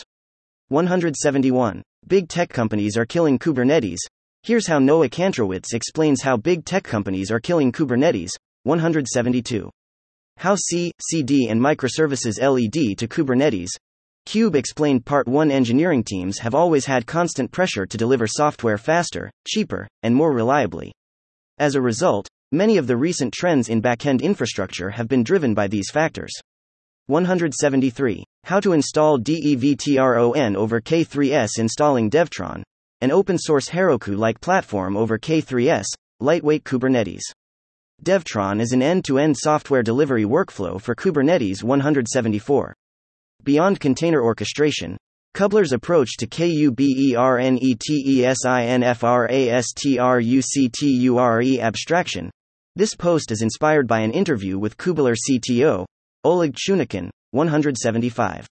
171. Big tech companies are killing Kubernetes. Here's how Noah Kantrowitz explains how big tech companies are killing Kubernetes. 172. How C, CD, and microservices LED to Kubernetes. Cube explained Part 1 engineering teams have always had constant pressure to deliver software faster, cheaper, and more reliably. As a result, many of the recent trends in backend infrastructure have been driven by these factors. 173. How to install DEVTRON over K3S installing Devtron, an open source Heroku like platform over K3S, lightweight Kubernetes. Devtron is an end to end software delivery workflow for Kubernetes 174. Beyond container orchestration, Kublr's approach to KUBERNETESINFRASTRUCTURE abstraction. This post is inspired by an interview with Kubler CTO, Oleg Chunikhin, 175.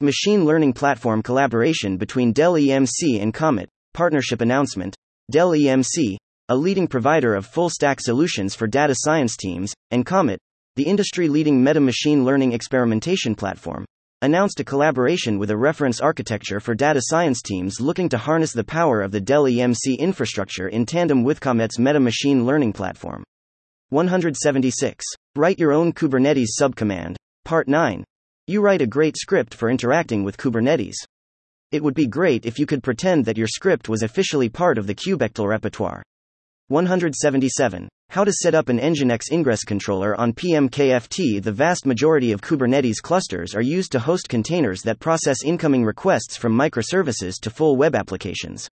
Machine learning platform collaboration between Dell EMC and Comet. Partnership announcement Dell EMC, a leading provider of full stack solutions for data science teams, and Comet, the industry leading meta machine learning experimentation platform, announced a collaboration with a reference architecture for data science teams looking to harness the power of the Dell EMC infrastructure in tandem with Comet's meta machine learning platform. 176. Write your own Kubernetes subcommand. Part 9. You write a great script for interacting with Kubernetes. It would be great if you could pretend that your script was officially part of the kubectl repertoire. 177. How to set up an Nginx ingress controller on PMKFT. The vast majority of Kubernetes clusters are used to host containers that process incoming requests from microservices to full web applications.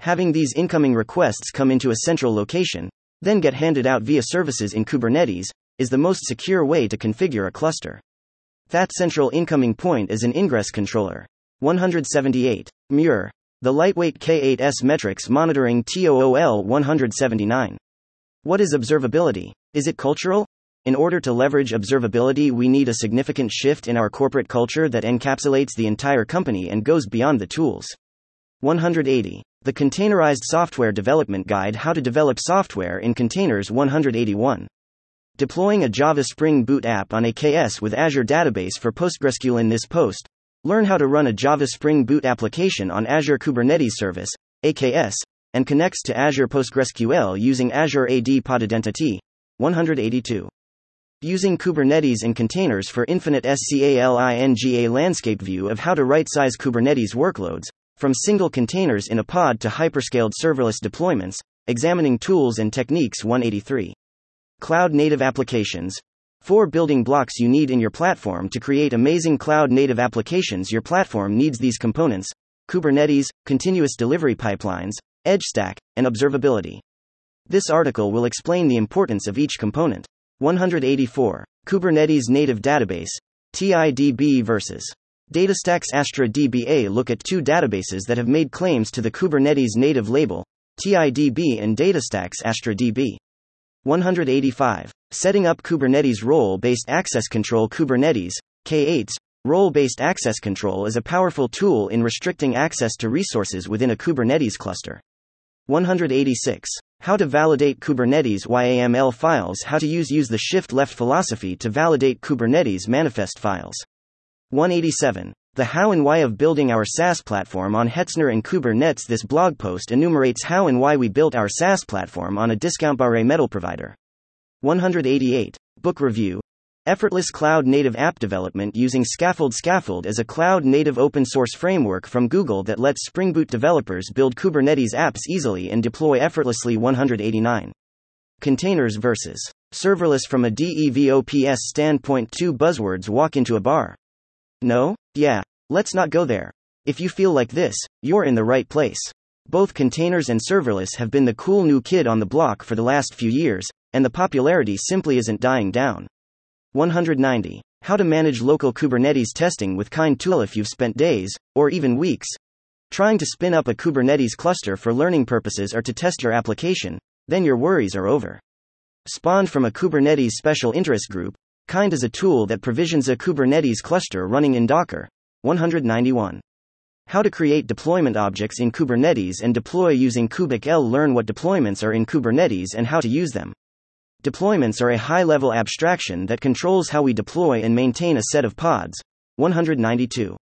Having these incoming requests come into a central location, then get handed out via services in Kubernetes, is the most secure way to configure a cluster. That central incoming point is an ingress controller. 178. Murre. The lightweight K8s metrics monitoring TOOL 179. What is observability? Is it cultural? In order to leverage observability, we need a significant shift in our corporate culture that encapsulates the entire company and goes beyond the tools. 180. The Containerized Software Development Guide How to Develop Software in Containers 181. Deploying a Java Spring Boot app on AKS with Azure Database for PostgreSQL in this post. Learn how to run a Java Spring Boot application on Azure Kubernetes Service, AKS, and connects to Azure PostgreSQL using Azure AD Pod Identity 182. Using Kubernetes in containers for infinite SCALINGA landscape view of how to right size Kubernetes workloads, from single containers in a pod to hyperscaled serverless deployments, examining tools and techniques 183. Cloud native applications. Four building blocks you need in your platform to create amazing cloud native applications. Your platform needs these components Kubernetes, continuous delivery pipelines, edge stack, and observability. This article will explain the importance of each component. 184. Kubernetes Native Database, TIDB versus DataStax Astra DBA. Look at two databases that have made claims to the Kubernetes native label, TIDB and DataStax Astra DB. 185. Setting up Kubernetes Role Based Access Control Kubernetes, K8s, Role based access control is a powerful tool in restricting access to resources within a Kubernetes cluster. 186. How to validate Kubernetes YAML files. How to use use the shift left philosophy to validate Kubernetes manifest files. 187. The how and why of building our SaaS platform on Hetzner and Kubernetes. This blog post enumerates how and why we built our SaaS platform on a discount bare metal provider. 188. Book review. Effortless cloud native app development using Skaffold. Skaffold is a cloud native open source framework from Google that lets Spring Boot developers build Kubernetes apps easily and deploy effortlessly. 189. Containers versus serverless from a DevOps standpoint. Two buzzwords walk into a bar. No? Yeah. Let's not go there. If you feel like this, you're in the right place. Both containers and serverless have been the cool new kid on the block for the last few years, and the popularity simply isn't dying down. 190. How to manage local Kubernetes testing with Kind Tool if you've spent days, or even weeks, trying to spin up a Kubernetes cluster for learning purposes or to test your application, then your worries are over. Spawned from a Kubernetes special interest group, Kind is a tool that provisions a Kubernetes cluster running in Docker. 191. How to create deployment objects in Kubernetes and deploy using kubectl. Learn what deployments are in Kubernetes and how to use them. Deployments are a high level abstraction that controls how we deploy and maintain a set of pods. 192.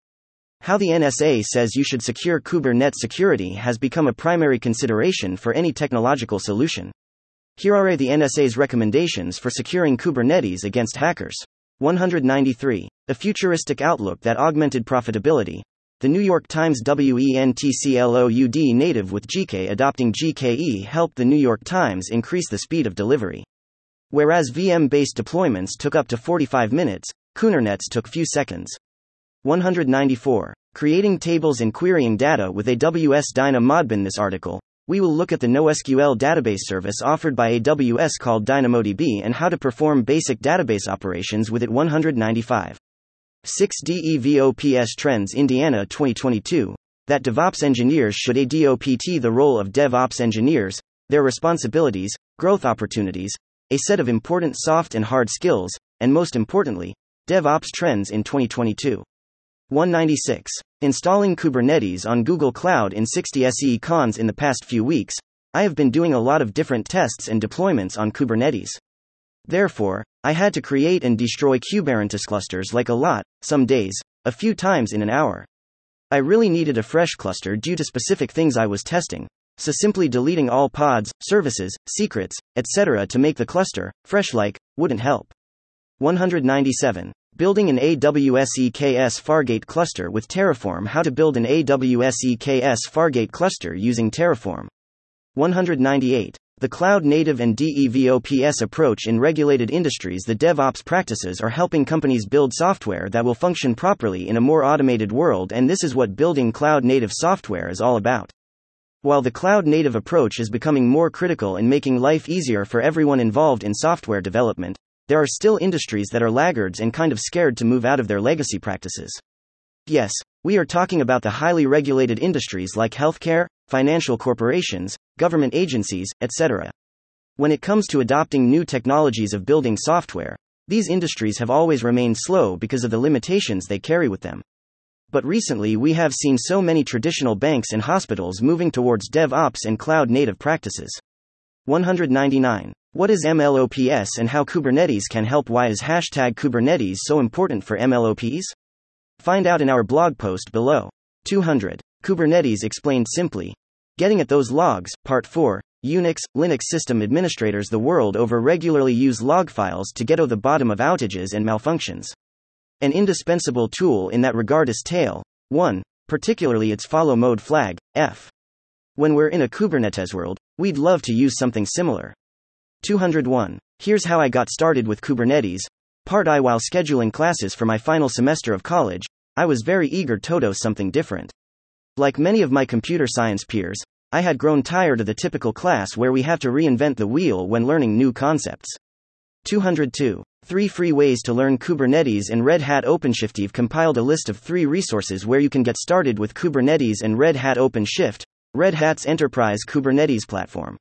How the NSA says you should secure Kubernetes security has become a primary consideration for any technological solution. Here are the NSA's recommendations for securing Kubernetes against hackers. 193. A futuristic outlook that augmented profitability. The New York Times WENTCLOUD native with GK adopting GKE helped the New York Times increase the speed of delivery. Whereas VM based deployments took up to 45 minutes, Kubernetes took few seconds. 194. Creating tables and querying data with AWS DynamoDB. This article, we will look at the NoSQL database service offered by AWS called DynamoDB and how to perform basic database operations with it 195. 6 DEVOPS Trends Indiana 2022 that DevOps engineers should ADOPT the role of DevOps engineers, their responsibilities, growth opportunities, a set of important soft and hard skills, and most importantly, DevOps trends in 2022. 196. Installing Kubernetes on Google Cloud in 60 SE cons in the past few weeks. I have been doing a lot of different tests and deployments on Kubernetes. Therefore, I had to create and destroy Kubernetes clusters like a lot, some days, a few times in an hour. I really needed a fresh cluster due to specific things I was testing, so simply deleting all pods, services, secrets, etc. to make the cluster fresh like wouldn't help. 197. Building an AWS EKS Fargate cluster with Terraform. How to build an AWS EKS Fargate cluster using Terraform. 198. The cloud native and DevOps approach in regulated industries. The DevOps practices are helping companies build software that will function properly in a more automated world, and this is what building cloud native software is all about. While the cloud native approach is becoming more critical in making life easier for everyone involved in software development, there are still industries that are laggards and kind of scared to move out of their legacy practices. Yes, we are talking about the highly regulated industries like healthcare, financial corporations, government agencies, etc. When it comes to adopting new technologies of building software, these industries have always remained slow because of the limitations they carry with them. But recently we have seen so many traditional banks and hospitals moving towards DevOps and cloud native practices. 199. What is MLOps and how Kubernetes can help? Why is hashtag Kubernetes so important for MLOps? Find out in our blog post below. 200. Kubernetes explained simply. Getting at those logs, Part 4. Unix, Linux system administrators the world over regularly use log files to get to the bottom of outages and malfunctions. An indispensable tool in that regard is Tail 1, particularly its follow mode flag, F. When we're in a Kubernetes world, we'd love to use something similar. 201. Here's how I got started with Kubernetes. Part I while scheduling classes for my final semester of college, I was very eager to do something different. Like many of my computer science peers, I had grown tired of the typical class where we have to reinvent the wheel when learning new concepts. 202. Three free ways to learn Kubernetes and Red Hat OpenShift. You've compiled a list of three resources where you can get started with Kubernetes and Red Hat OpenShift, Red Hat's enterprise Kubernetes platform.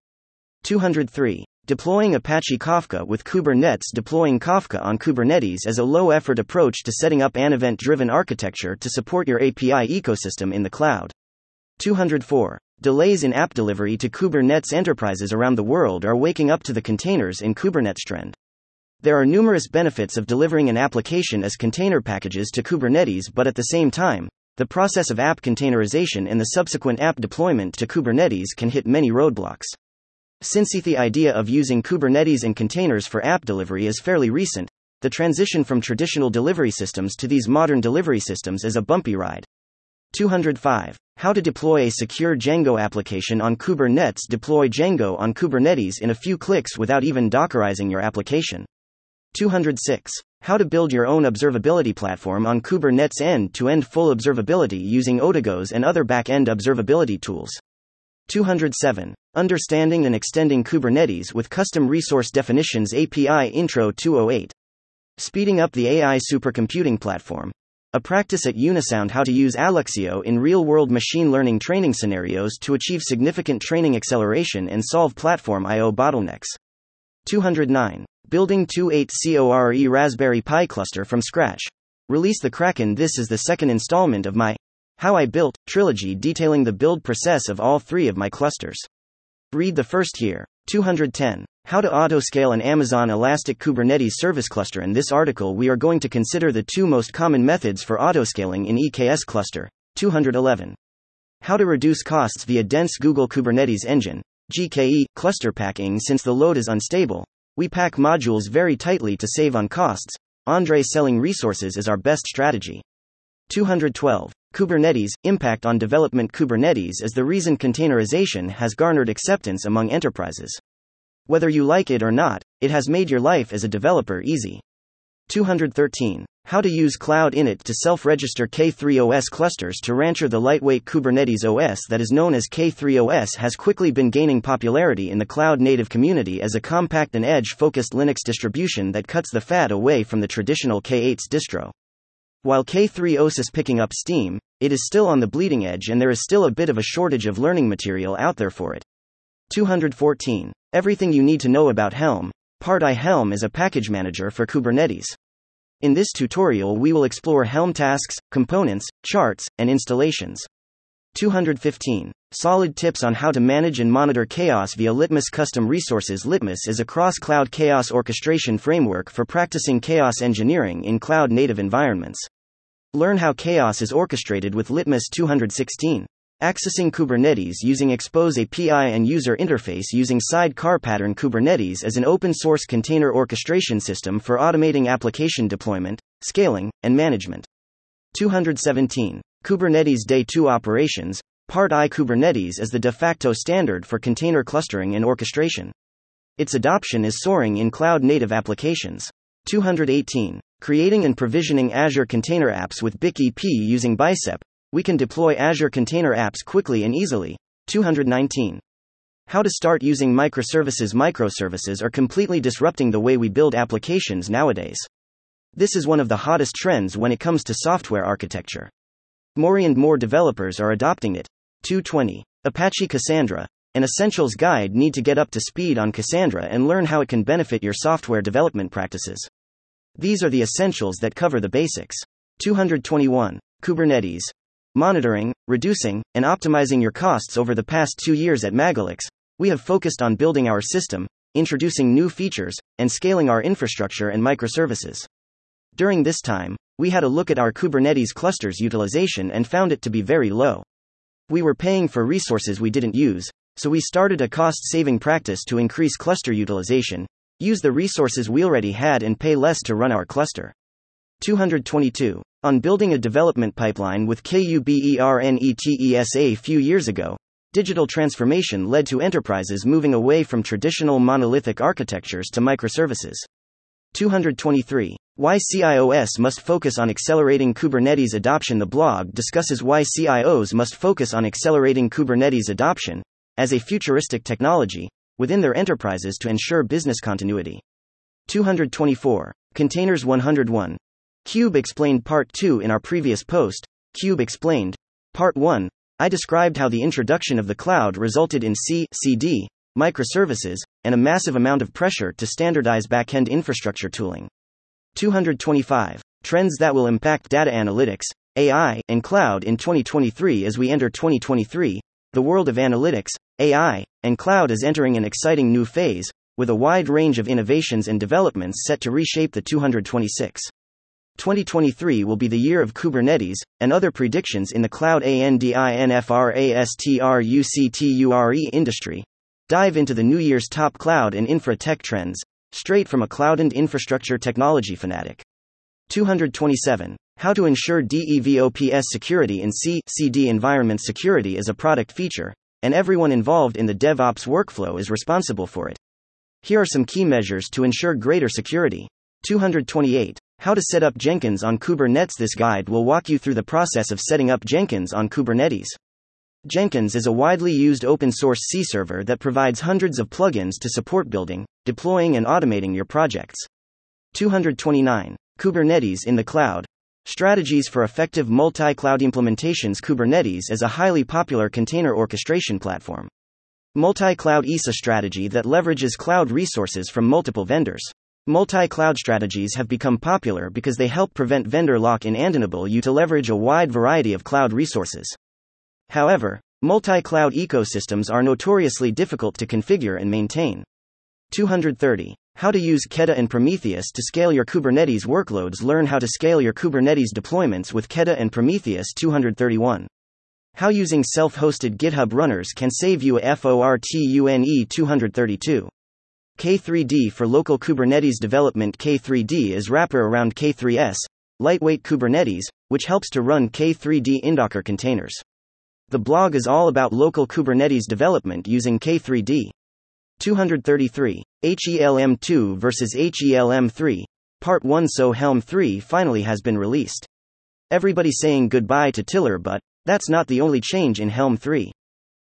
203. Deploying Apache Kafka with Kubernetes Deploying Kafka on Kubernetes is a low effort approach to setting up an event driven architecture to support your API ecosystem in the cloud. 204. Delays in app delivery to Kubernetes enterprises around the world are waking up to the containers in Kubernetes trend. There are numerous benefits of delivering an application as container packages to Kubernetes, but at the same time, the process of app containerization and the subsequent app deployment to Kubernetes can hit many roadblocks. Since the idea of using Kubernetes and containers for app delivery is fairly recent, the transition from traditional delivery systems to these modern delivery systems is a bumpy ride. 205. How to deploy a secure Django application on Kubernetes. Deploy Django on Kubernetes in a few clicks without even Dockerizing your application. 206. How to build your own observability platform on Kubernetes end to end full observability using Odigos and other back end observability tools. 207. Understanding and extending Kubernetes with custom resource definitions API Intro 208. Speeding up the AI supercomputing platform. A practice at Unisound how to use Alluxio in real world machine learning training scenarios to achieve significant training acceleration and solve platform I/O bottlenecks. 209. Building 28 CORE Raspberry Pi cluster from scratch. Release the Kraken. This is the second installment of my how I Built trilogy detailing the build process of all three of my clusters. Read the first here. 210. How to autoscale an Amazon Elastic Kubernetes service cluster. In this article, we are going to consider the two most common methods for autoscaling in EKS cluster. 211. How to reduce costs via dense Google Kubernetes engine. GKE cluster packing. Since the load is unstable, we pack modules very tightly to save on costs. Andre selling resources is our best strategy. 212. Kubernetes Impact on development Kubernetes is the reason containerization has garnered acceptance among enterprises. Whether you like it or not, it has made your life as a developer easy. 213. How to use Cloud Init to self register K3OS clusters to Rancher The lightweight Kubernetes OS that is known as K3OS has quickly been gaining popularity in the cloud native community as a compact and edge focused Linux distribution that cuts the fat away from the traditional K8's distro. While K3OS is picking up steam, it is still on the bleeding edge and there is still a bit of a shortage of learning material out there for it. 214. Everything you need to know about Helm. Part I Helm is a package manager for Kubernetes. In this tutorial we will explore Helm tasks, components, charts, and installations. 215. Solid tips on how to manage and monitor chaos via Litmus Custom Resources. Litmus is a cross cloud chaos orchestration framework for practicing chaos engineering in cloud native environments. Learn how chaos is orchestrated with Litmus 216. Accessing Kubernetes using Expose API and user interface using Sidecar Pattern Kubernetes is an open source container orchestration system for automating application deployment, scaling, and management. 217. Kubernetes Day 2 Operations, Part I Kubernetes is the de facto standard for container clustering and orchestration. Its adoption is soaring in cloud native applications. 218. Creating and provisioning Azure container apps with Bicep using Bicep, we can deploy Azure Container Apps quickly and easily. 219. How to start using microservices. Microservices are completely disrupting the way we build applications nowadays. This is one of the hottest trends when it comes to software architecture. More and more developers are adopting it. 220. Apache Cassandra, an essentials guide need to get up to speed on Cassandra and learn how it can benefit your software development practices. These are the essentials that cover the basics. 221. Kubernetes, monitoring, reducing, and optimizing your costs over the past two years at Magalix, we have focused on building our system, introducing new features, and scaling our infrastructure and microservices. During this time, we had a look at our Kubernetes clusters utilization and found it to be very low. We were paying for resources we didn't use, so we started a cost saving practice to increase cluster utilization, use the resources we already had, and pay less to run our cluster. 222. On building a development pipeline with Kubernetes a few years ago, digital transformation led to enterprises moving away from traditional monolithic architectures to microservices. 223. Why CIOs must focus on accelerating Kubernetes adoption. The blog discusses why CIOs must focus on accelerating Kubernetes adoption, as a futuristic technology, within their enterprises to ensure business continuity. 224. Containers 101. Cube explained Part 2 in our previous post. Cube explained. Part 1. I described how the introduction of the cloud resulted in C, CD, microservices, and a massive amount of pressure to standardize backend infrastructure tooling. 225. Trends that will impact data analytics, AI, and cloud in 2023 As we enter 2023, the world of analytics, AI, and cloud is entering an exciting new phase, with a wide range of innovations and developments set to reshape the 226. 2023 will be the year of Kubernetes, and other predictions in the cloud ANDINFRASTRUCTURE industry. Dive into the new year's top cloud and infra tech trends, straight from a cloud and infrastructure technology fanatic. 227. How to ensure DEVOPS security in C CD environment security is a product feature, and everyone involved in the DevOps workflow is responsible for it. Here are some key measures to ensure greater security. 228. How to set up Jenkins on Kubernetes. This guide will walk you through the process of setting up Jenkins on Kubernetes. Jenkins is a widely used open source C server that provides hundreds of plugins to support building, deploying, and automating your projects. 229. Kubernetes in the cloud. Strategies for effective multi cloud implementations. Kubernetes is a highly popular container orchestration platform. Multi cloud is a strategy that leverages cloud resources from multiple vendors. Multi cloud strategies have become popular because they help prevent vendor lock in and enable you to leverage a wide variety of cloud resources. However, multi cloud ecosystems are notoriously difficult to configure and maintain. 230. How to use Keda and Prometheus to scale your Kubernetes workloads. Learn how to scale your Kubernetes deployments with Keda and Prometheus. 231. How using self hosted GitHub runners can save you a FORTUNE 232. K3D for local Kubernetes development. K3D is wrapper around K3S, lightweight Kubernetes, which helps to run K3D in Docker containers. The blog is all about local Kubernetes development using K3D. 233. HELM 2 versus HELM 3. Part 1 So Helm 3 finally has been released. Everybody saying goodbye to Tiller, but that's not the only change in Helm 3.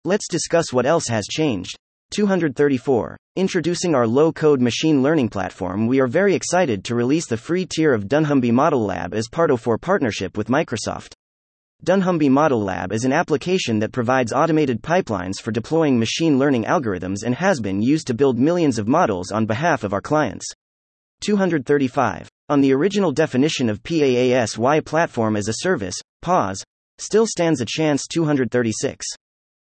Let's discuss what else has changed. 234. Introducing our low code machine learning platform, we are very excited to release the free tier of dunnhumby Model Lab as part of our partnership with Microsoft. dunnhumby Model Lab is an application that provides automated pipelines for deploying machine learning algorithms and has been used to build millions of models on behalf of our clients. 235. On the original definition of PaaS Platform as a Service, pause, still stands a chance 236.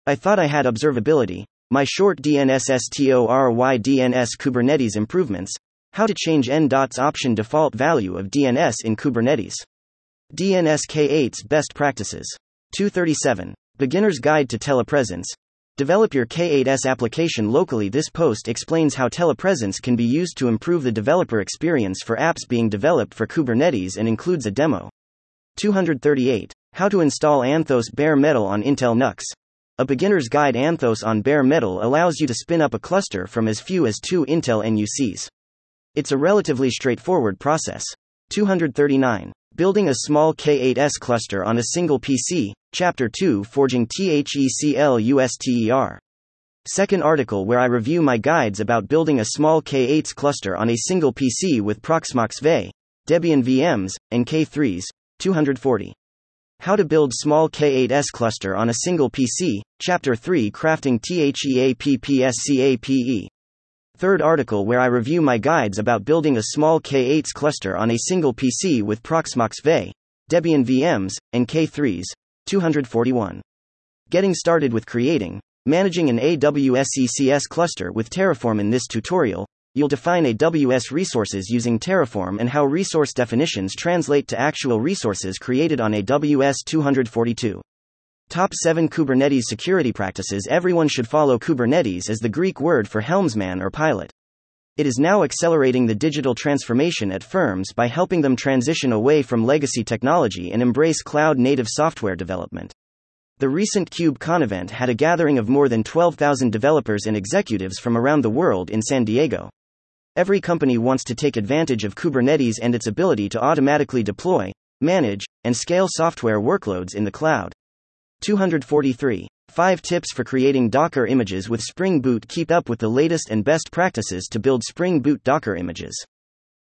I thought I had observability. My short DNSSTORY DNS Kubernetes improvements. How to change NDOT's option default value of DNS in Kubernetes. DNS K8's best practices. 237. Beginner's Guide to Telepresence. Develop your K8s application locally. This post explains how telepresence can be used to improve the developer experience for apps being developed for Kubernetes and includes a demo. 238. How to install Anthos bare metal on Intel NUCs. A beginner's guide Anthos on bare metal allows you to spin up a cluster from as few as two Intel NUCs. It's a relatively straightforward process. 239. Building a small K8s cluster on a single PC, Chapter 2 Forging THECLUSTER. Second article where I review my guides about building a small K8s cluster on a single PC with Proxmox VE, Debian VMs, and K3s, 240. How to build small K8s cluster on a single PC, Chapter 3 Crafting THEAPPSCAPE. Third article where I review my guides about building a small K8s cluster on a single PC with Proxmox VE, Debian VMs, and K3s, 241. Getting started with creating, managing an AWS ECS cluster with Terraform in this tutorial, you'll define AWS resources using Terraform and how resource definitions translate to actual resources created on AWS 242. Top 7 Kubernetes security practices Everyone should follow Kubernetes as the Greek word for helmsman or pilot. It is now accelerating the digital transformation at firms by helping them transition away from legacy technology and embrace cloud native software development. The recent KubeCon event had a gathering of more than 12,000 developers and executives from around the world in San Diego. Every company wants to take advantage of Kubernetes and its ability to automatically deploy, manage, and scale software workloads in the cloud. 243. 5 tips for creating Docker images with Spring Boot. Keep up with the latest and best practices to build Spring Boot Docker images.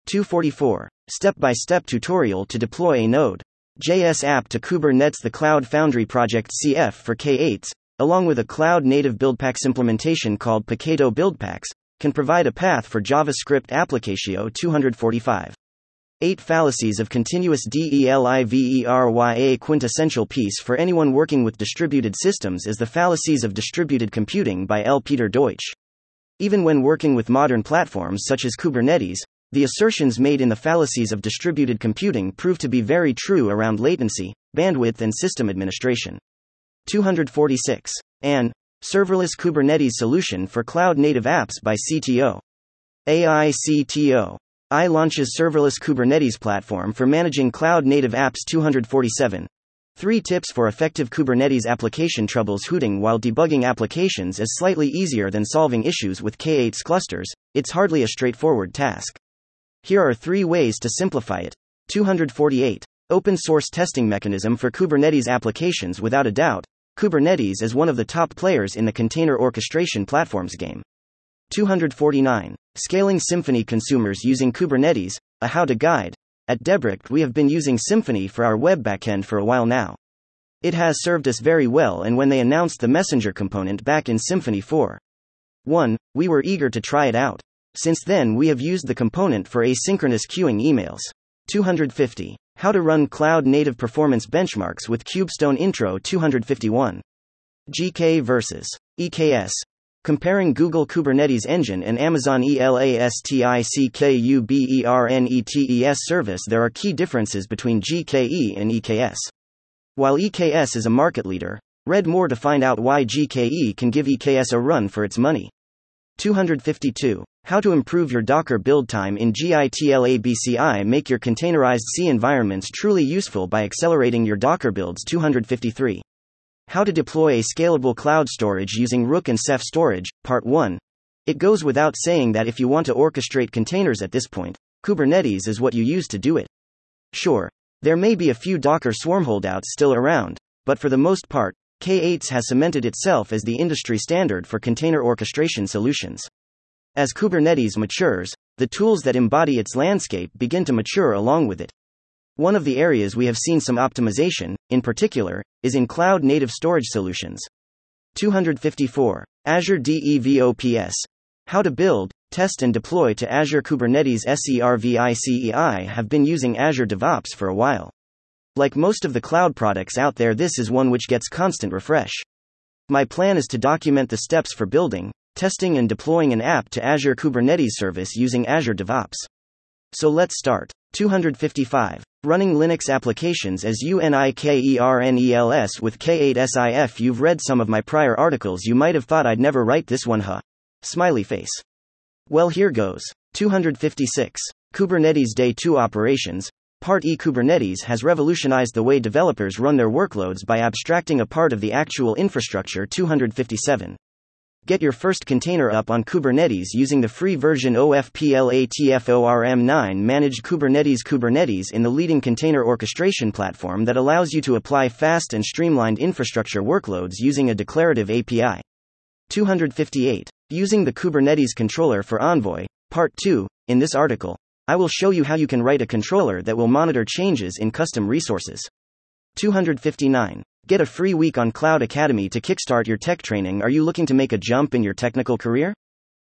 244. Step by step tutorial to deploy a Node. JS app to Kubernetes. The Cloud Foundry project CF for K8s, along with a cloud native buildpacks implementation called Paketo Buildpacks, can provide a path for JavaScript Applicatio 245. 8 Fallacies of Continuous DELIVERY A quintessential piece for anyone working with distributed systems is The Fallacies of Distributed Computing by L. Peter Deutsch. Even when working with modern platforms such as Kubernetes, the assertions made in the fallacies of distributed computing prove to be very true around latency, bandwidth, and system administration. 246. An serverless Kubernetes solution for cloud native apps by CTO. AICTO. I launches serverless Kubernetes platform for managing cloud native apps 247. 3 tips for effective Kubernetes application troubleshooting while debugging applications is slightly easier than solving issues with K8s clusters, it's hardly a straightforward task. Here are 3 ways to simplify it. 248. Open source testing mechanism for Kubernetes applications without a doubt. Kubernetes is one of the top players in the container orchestration platforms game. 249. Scaling Symfony consumers using Kubernetes, a how to guide. At Debricked, we have been using Symfony for our web backend for a while now. It has served us very well, and when they announced the Messenger component back in Symfony 4 1, we were eager to try it out. Since then, we have used the component for asynchronous queuing emails. 250. How to run cloud native performance benchmarks with Kubestone Intro 251. GK versus EKS. Comparing Google Kubernetes Engine and Amazon ELASTICKUBERNETES service, there are key differences between GKE and EKS. While EKS is a market leader, read more to find out why GKE can give EKS a run for its money. 252. How to improve your Docker build time in GITLABCI Make your containerized C environments truly useful by accelerating your Docker builds 253. How to deploy a scalable cloud storage using Rook and Ceph storage, Part 1. It goes without saying that if you want to orchestrate containers at this point, Kubernetes is what you use to do it. Sure, there may be a few Docker Swarm holdouts still around, but for the most part, K8s has cemented itself as the industry standard for container orchestration solutions. As Kubernetes matures, the tools that embody its landscape begin to mature along with it. One of the areas we have seen some optimization, in particular, is in cloud native storage solutions. 254. Azure DEVOPS. How to build, test, and deploy to Azure Kubernetes SERVICEI have been using Azure DevOps for a while. Like most of the cloud products out there, this is one which gets constant refresh. My plan is to document the steps for building, testing, and deploying an app to Azure Kubernetes service using Azure DevOps. So let's start. 255. Running Linux applications as UNIKERNELS with K8SIF. You've read some of my prior articles, you might have thought I'd never write this one, huh? Smiley face. Well, here goes. 256. Kubernetes Day 2 Operations. Part E Kubernetes has revolutionized the way developers run their workloads by abstracting a part of the actual infrastructure. 257. Get your first container up on Kubernetes using the free version OFPLATFORM9 managed Kubernetes Kubernetes in the leading container orchestration platform that allows you to apply fast and streamlined infrastructure workloads using a declarative API. 258. Using the Kubernetes controller for Envoy, Part 2. In this article, I will show you how you can write a controller that will monitor changes in custom resources. 259. Get a free week on Cloud Academy to kickstart your tech training. Are you looking to make a jump in your technical career?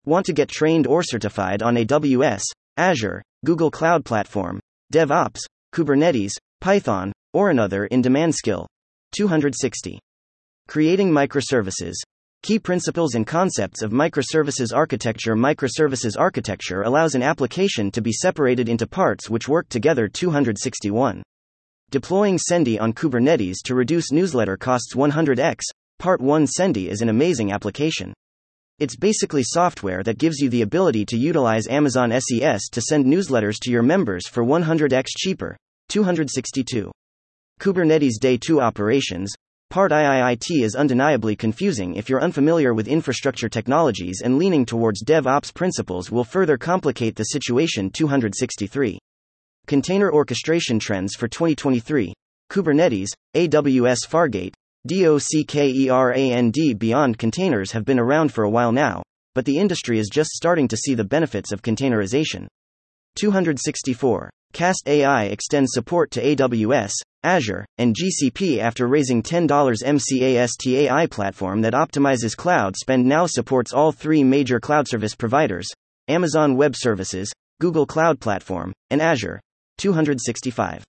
Want to get trained or certified on AWS, Azure, Google Cloud Platform, DevOps, Kubernetes, Python, or another in demand skill? 260. Creating microservices. Key principles and concepts of microservices architecture. Microservices architecture allows an application to be separated into parts which work together. 261. Deploying Sendy on Kubernetes to reduce newsletter costs 100x. Part 1 Sendy is an amazing application. It's basically software that gives you the ability to utilize Amazon SES to send newsletters to your members for 100x cheaper. 262. Kubernetes Day 2 Operations. Part IIIT is undeniably confusing if you're unfamiliar with infrastructure technologies and leaning towards DevOps principles will further complicate the situation. 263. Container orchestration trends for 2023. Kubernetes, AWS Fargate, DOCKERAND beyond containers have been around for a while now, but the industry is just starting to see the benefits of containerization. 264. Cast AI extends support to AWS, Azure, and GCP after raising $10 MCAST AI platform that optimizes cloud spend now supports all three major cloud service providers Amazon Web Services, Google Cloud Platform, and Azure. 265.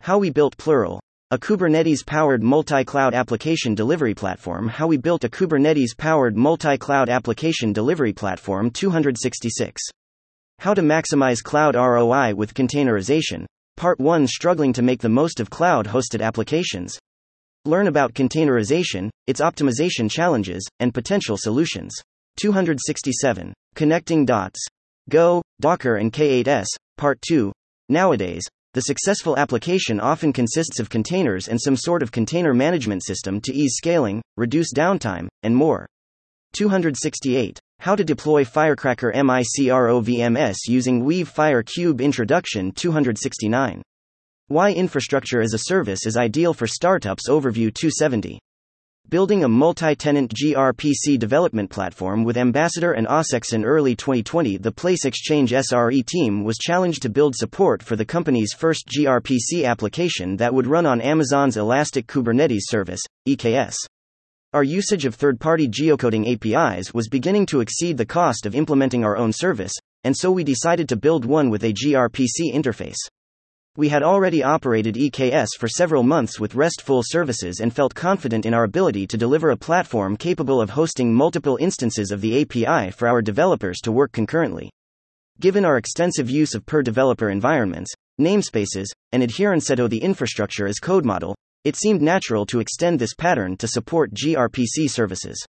How we built Plural. A Kubernetes powered multi cloud application delivery platform. How we built a Kubernetes powered multi cloud application delivery platform. 266. How to maximize cloud ROI with containerization. Part 1 Struggling to make the most of cloud hosted applications. Learn about containerization, its optimization challenges, and potential solutions. 267. Connecting dots. Go, Docker, and K8s. Part 2. Nowadays, the successful application often consists of containers and some sort of container management system to ease scaling, reduce downtime, and more. 268. How to deploy Firecracker MICROVMS using Weave Firekube Introduction 269. Why infrastructure as a service is ideal for startups Overview 270. Building a multi tenant gRPC development platform with Ambassador and OSX in early 2020, the Place Exchange SRE team was challenged to build support for the company's first gRPC application that would run on Amazon's Elastic Kubernetes Service, EKS. Our usage of third party geocoding APIs was beginning to exceed the cost of implementing our own service, and so we decided to build one with a gRPC interface. We had already operated EKS for several months with RESTful services and felt confident in our ability to deliver a platform capable of hosting multiple instances of the API for our developers to work concurrently. Given our extensive use of per developer environments, namespaces, and adherence to the infrastructure as code model, it seemed natural to extend this pattern to support gRPC services.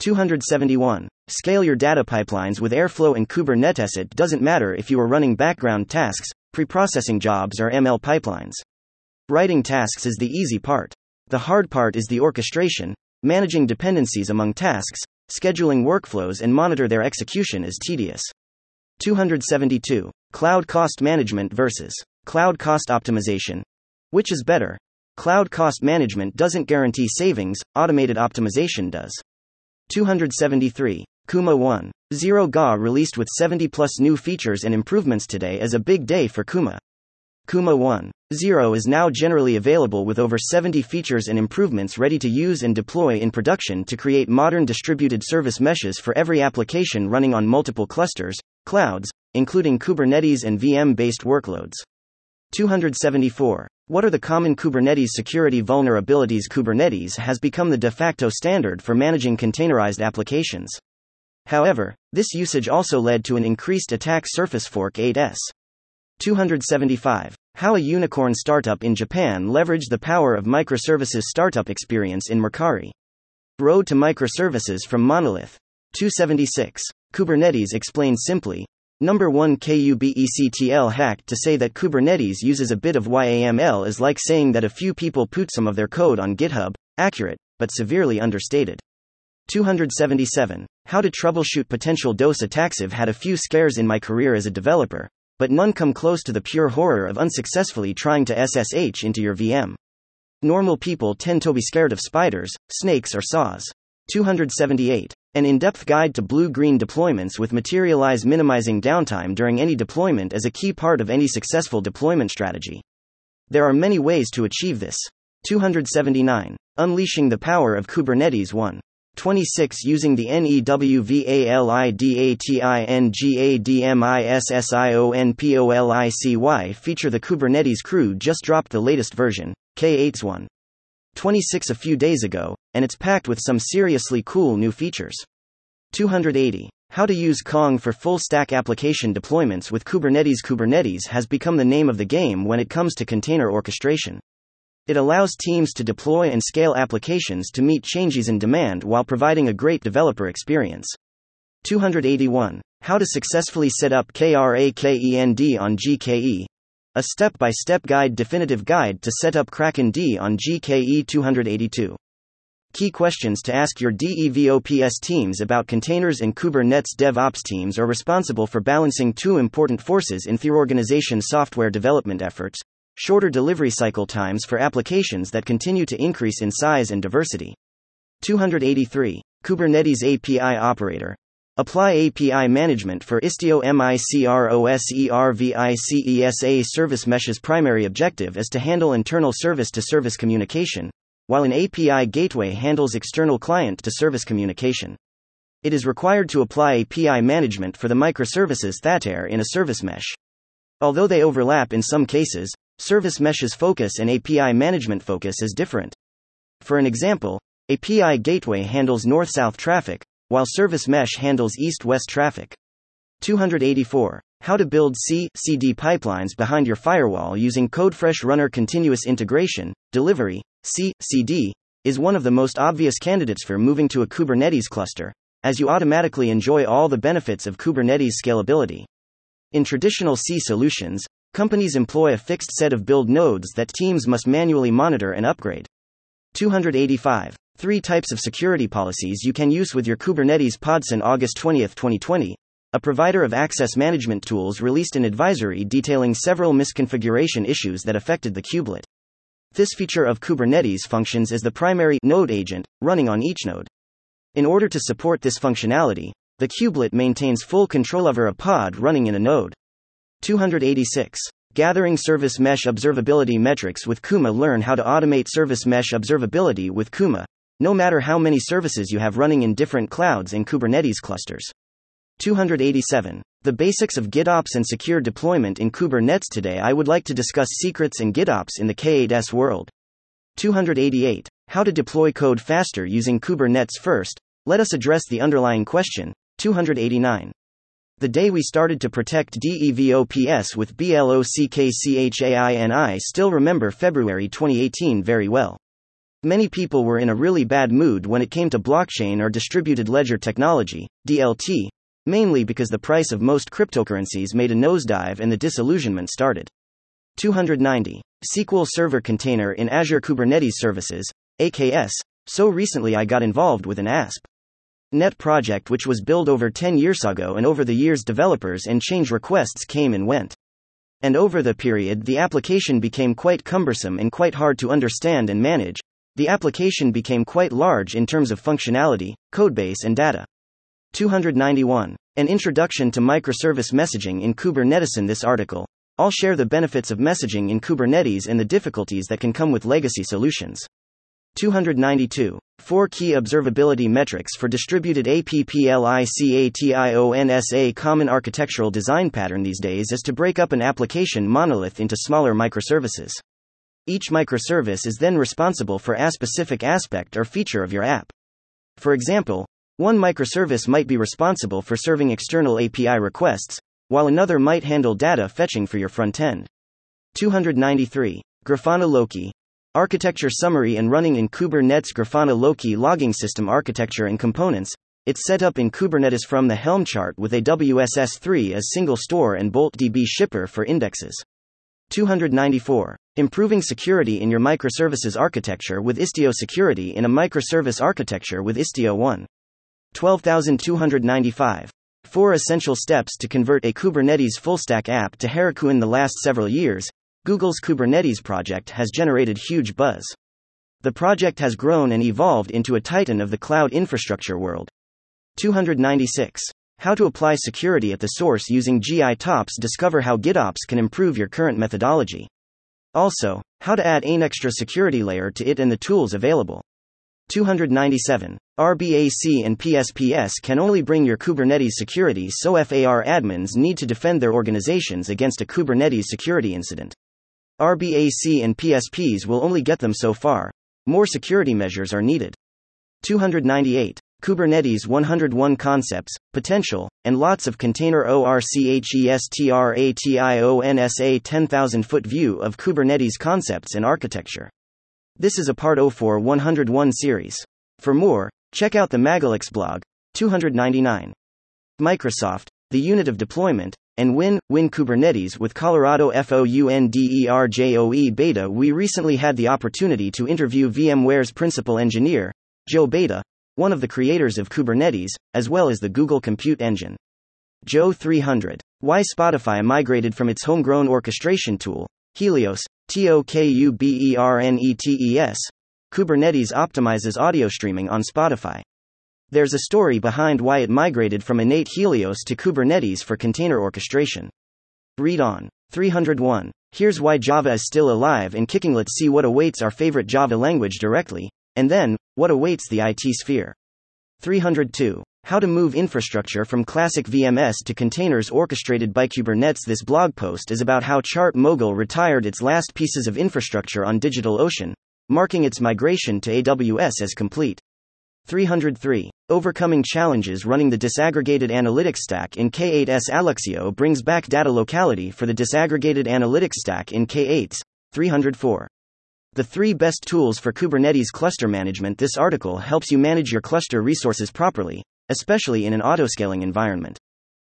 271. Scale your data pipelines with Airflow and Kubernetes. It doesn't matter if you are running background tasks, preprocessing jobs, or ML pipelines. Writing tasks is the easy part. The hard part is the orchestration, managing dependencies among tasks, scheduling workflows, and monitor their execution is tedious. 272. Cloud cost management versus cloud cost optimization. Which is better? Cloud cost management doesn't guarantee savings, automated optimization does. 273. Kuma 1. 0 Ga released with 70 plus new features and improvements today is a big day for Kuma. Kuma 1. Zero is now generally available with over 70 features and improvements ready to use and deploy in production to create modern distributed service meshes for every application running on multiple clusters, clouds, including Kubernetes and VM based workloads. 274. What are the common Kubernetes security vulnerabilities? Kubernetes has become the de facto standard for managing containerized applications. However, this usage also led to an increased attack surface fork 8s. 275. How a unicorn startup in Japan leveraged the power of microservices startup experience in Mercari. Road to microservices from Monolith. 276. Kubernetes explained simply. Number 1 KUBECTL hack to say that Kubernetes uses a bit of YAML is like saying that a few people put some of their code on GitHub, accurate, but severely understated. 277. How to troubleshoot potential DOS attacks. I've had a few scares in my career as a developer, but none come close to the pure horror of unsuccessfully trying to SSH into your VM. Normal people tend to be scared of spiders, snakes, or saws. 278. An in depth guide to blue green deployments with materialize minimizing downtime during any deployment is a key part of any successful deployment strategy. There are many ways to achieve this. 279. Unleashing the power of Kubernetes 1. 26 Using the NEWVALIDATINGADMISSIONPOLICY feature the Kubernetes crew just dropped the latest version, K81. 26 a few days ago, and it's packed with some seriously cool new features. 280. How to use Kong for full stack application deployments with Kubernetes. Kubernetes has become the name of the game when it comes to container orchestration. It allows teams to deploy and scale applications to meet changes in demand while providing a great developer experience. 281. How to successfully set up KRAKEND on GKE. A step by step guide definitive guide to set up Kraken D on GKE 282. Key questions to ask your DEVOPS teams about containers and Kubernetes DevOps teams are responsible for balancing two important forces in the organization's software development efforts shorter delivery cycle times for applications that continue to increase in size and diversity. 283. Kubernetes API Operator. Apply API management for Istio MICROSERVICESA service mesh's primary objective is to handle internal service to service communication, while an API gateway handles external client to service communication. It is required to apply API management for the microservices that are in a service mesh. Although they overlap in some cases, Service Mesh's focus and API management focus is different. For an example, API Gateway handles north south traffic, while Service Mesh handles east west traffic. 284. How to build C CD pipelines behind your firewall using CodeFresh Runner Continuous Integration, Delivery, C CD, is one of the most obvious candidates for moving to a Kubernetes cluster, as you automatically enjoy all the benefits of Kubernetes scalability. In traditional C solutions, Companies employ a fixed set of build nodes that teams must manually monitor and upgrade. 285. Three types of security policies you can use with your Kubernetes pods. In August 20, 2020, a provider of access management tools released an advisory detailing several misconfiguration issues that affected the kubelet. This feature of Kubernetes functions as the primary node agent running on each node. In order to support this functionality, the kubelet maintains full control over a pod running in a node. 286. Gathering Service Mesh Observability Metrics with Kuma. Learn how to automate Service Mesh Observability with Kuma, no matter how many services you have running in different clouds and Kubernetes clusters. 287. The basics of GitOps and secure deployment in Kubernetes. Today, I would like to discuss secrets and GitOps in the K8s world. 288. How to deploy code faster using Kubernetes first. Let us address the underlying question. 289. The day we started to protect DEVOPS with BLOCKCHAINI still remember February 2018 very well. Many people were in a really bad mood when it came to blockchain or distributed ledger technology, DLT, mainly because the price of most cryptocurrencies made a nosedive and the disillusionment started. 290. SQL Server Container in Azure Kubernetes Services, AKS. So recently I got involved with an ASP. Net project which was built over 10 years ago and over the years developers and change requests came and went. And over the period the application became quite cumbersome and quite hard to understand and manage. The application became quite large in terms of functionality, codebase and data. 291. An introduction to microservice messaging in Kubernetes in this article. I'll share the benefits of messaging in Kubernetes and the difficulties that can come with legacy solutions. 292. Four key observability metrics for distributed APPLICATIONS. A common architectural design pattern these days is to break up an application monolith into smaller microservices. Each microservice is then responsible for a specific aspect or feature of your app. For example, one microservice might be responsible for serving external API requests, while another might handle data fetching for your front end. 293. Grafana Loki, Architecture summary and running in Kubernetes Grafana Loki logging system architecture and components. It's set up in Kubernetes from the Helm chart with AWS S3 as single store and Bolt DB shipper for indexes. 294. Improving security in your microservices architecture with Istio security in a microservice architecture with Istio 1. 12295. Four essential steps to convert a Kubernetes full stack app to Heroku in the last several years. Google's Kubernetes project has generated huge buzz. The project has grown and evolved into a titan of the cloud infrastructure world. 296. How to apply security at the source using GitOps. Discover how GitOps can improve your current methodology. Also, how to add an extra security layer to it and the tools available. 297. RBAC and PSPS can only bring your Kubernetes security, so FAR admins need to defend their organizations against a Kubernetes security incident. RBAC and PSPs will only get them so far. More security measures are needed. 298. Kubernetes 101 concepts, potential, and lots of container ORCHESTRATIONS 10,000 foot view of Kubernetes concepts and architecture. This is a part 04 101 series. For more, check out the Magalix blog. 299. Microsoft, the unit of deployment, and Win, Win Kubernetes with Colorado FOUNDERJOE Beda. We recently had the opportunity to interview VMware's principal engineer, Joe Beda, one of the creators of Kubernetes, as well as the Google Compute Engine. Joe 300. Why Spotify migrated from its homegrown orchestration tool, Helios, TOKUBERNETES. Kubernetes optimizes audio streaming on Spotify. There's a story behind why it migrated from innate Helios to Kubernetes for container orchestration. Read on. 301. Here's why Java is still alive and kicking. Let's see what awaits our favorite Java language directly, and then, what awaits the IT sphere. 302. How to move infrastructure from classic VMS to containers orchestrated by Kubernetes. This blog post is about how ChartMogul retired its last pieces of infrastructure on DigitalOcean, marking its migration to AWS as complete. 303. Overcoming challenges running the disaggregated analytics stack in K8s Alluxio brings back data locality for the disaggregated analytics stack in K8s. 304. The three best tools for Kubernetes cluster management. This article helps you manage your cluster resources properly, especially in an autoscaling environment.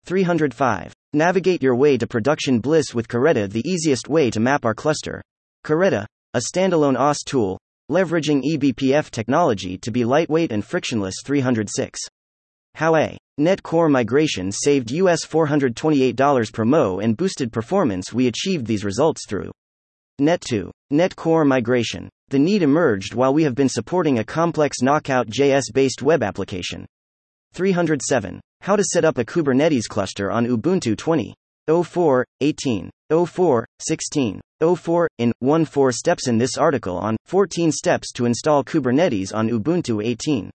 305. Navigate your way to production bliss with Caretta, the easiest way to map our cluster. Caretta, a standalone OS tool, leveraging eBPF technology to be lightweight and frictionless 306. How a net core migration saved US $428 per mo and boosted performance we achieved these results through Net2 net core migration. The need emerged while we have been supporting a complex knockout JS based web application. 307. How to set up a Kubernetes cluster on Ubuntu 20. 04, 18, 04, 16, 04, in 1 4 steps in this article on 14 steps to install Kubernetes on Ubuntu 18.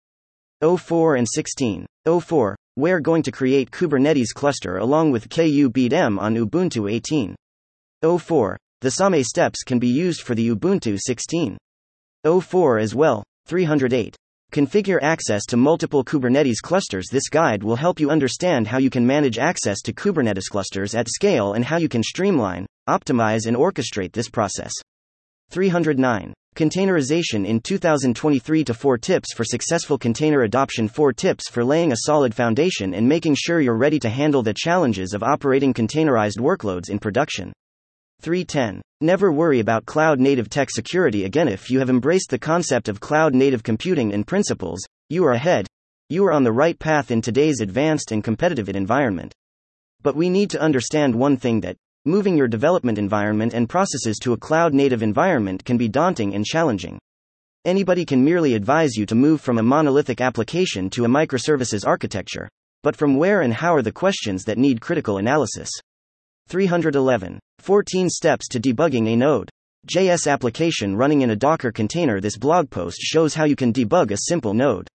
04 and 16. 04, we're going to create Kubernetes cluster along with kubeadm on Ubuntu 18. 04, the SAME steps can be used for the Ubuntu 16.04 as well. 308. Configure access to multiple Kubernetes clusters. This guide will help you understand how you can manage access to Kubernetes clusters at scale and how you can streamline, optimize, and orchestrate this process. 309. Containerization in 2023 to 4 tips for successful container adoption 4 tips for laying a solid foundation and making sure you're ready to handle the challenges of operating containerized workloads in production. 310. Never worry about cloud native tech security again. If you have embraced the concept of cloud native computing and principles, you are ahead. You are on the right path in today's advanced and competitive environment. But we need to understand one thing that moving your development environment and processes to a cloud native environment can be daunting and challenging. Anybody can merely advise you to move from a monolithic application to a microservices architecture, but from where and how are the questions that need critical analysis. 311. 14 steps to debugging a node. JS application running in a Docker container. This blog post shows how you can debug a simple node.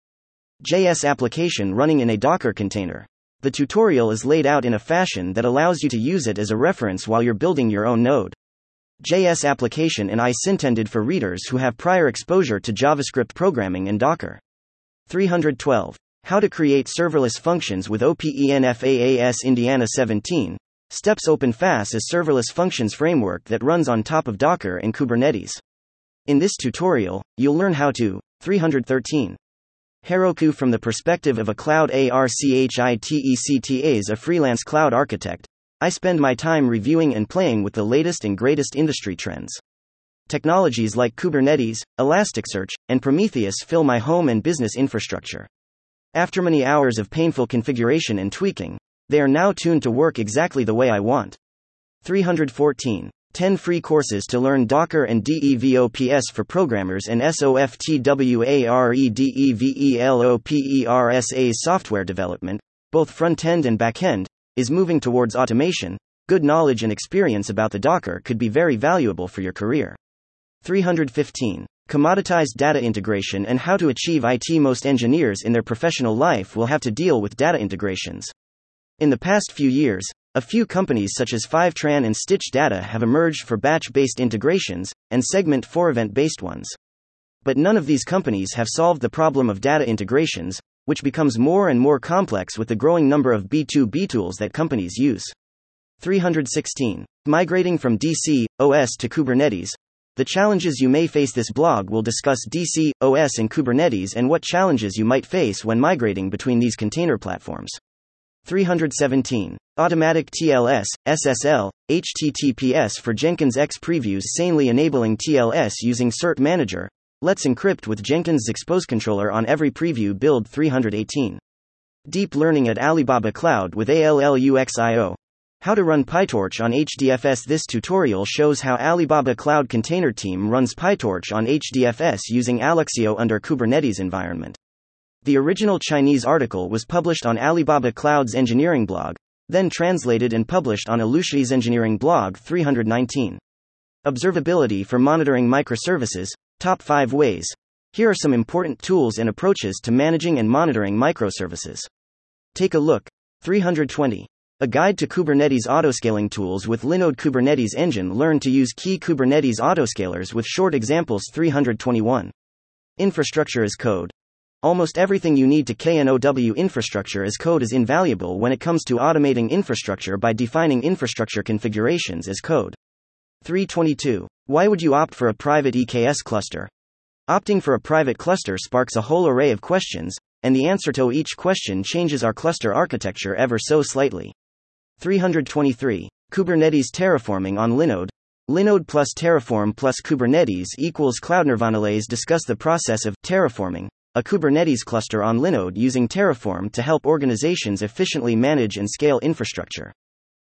JS application running in a Docker container. The tutorial is laid out in a fashion that allows you to use it as a reference while you're building your own node. JS application and ICE intended for readers who have prior exposure to JavaScript programming and Docker. 312. How to create serverless functions with OPENFAAS Indiana 17. Steps OpenFaaS is serverless functions framework that runs on top of Docker and Kubernetes. In this tutorial, you'll learn how to 313 Heroku from the perspective of a cloud ARCHITECTAs a freelance cloud architect. I spend my time reviewing and playing with the latest and greatest industry trends. Technologies like Kubernetes, Elasticsearch, and Prometheus fill my home and business infrastructure. After many hours of painful configuration and tweaking, they are now tuned to work exactly the way I want. 314. 10 free courses to learn Docker and DEVOPS for programmers and SOFTWAREDEVELOPERSA software development, both front end and back end, is moving towards automation. Good knowledge and experience about the Docker could be very valuable for your career. 315. Commoditized data integration and how to achieve IT. Most engineers in their professional life will have to deal with data integrations. In the past few years, a few companies such as Fivetran and Stitch Data have emerged for batch based integrations, and segment 4 event based ones. But none of these companies have solved the problem of data integrations, which becomes more and more complex with the growing number of B2B tools that companies use. 316. Migrating from DC, OS to Kubernetes. The challenges you may face. This blog will discuss DC, OS, and Kubernetes and what challenges you might face when migrating between these container platforms. 317. Automatic TLS, SSL, HTTPS for Jenkins X previews sanely enabling TLS using Cert Manager. Let's encrypt with Jenkins Expose Controller on every preview build 318. Deep learning at Alibaba Cloud with ALLUXIO. How to run PyTorch on HDFS This tutorial shows how Alibaba Cloud Container Team runs PyTorch on HDFS using Alluxio under Kubernetes environment. The original Chinese article was published on Alibaba Cloud's engineering blog, then translated and published on Alluxio's engineering blog 319. Observability for monitoring microservices, top 5 ways. Here are some important tools and approaches to managing and monitoring microservices. Take a look. 320. A guide to Kubernetes autoscaling tools with Linode Kubernetes engine. Learn to use key Kubernetes autoscalers with short examples. 321. Infrastructure as code. Almost everything you need to KNOW infrastructure as code is invaluable when it comes to automating infrastructure by defining infrastructure configurations as code. 322. Why would you opt for a private EKS cluster? Opting for a private cluster sparks a whole array of questions, and the answer to each question changes our cluster architecture ever so slightly. 323. Kubernetes terraforming on Linode. Linode plus Terraform plus Kubernetes equals Cloud Nirvanalays discuss the process of terraforming, a Kubernetes cluster on Linode using Terraform to help organizations efficiently manage and scale infrastructure.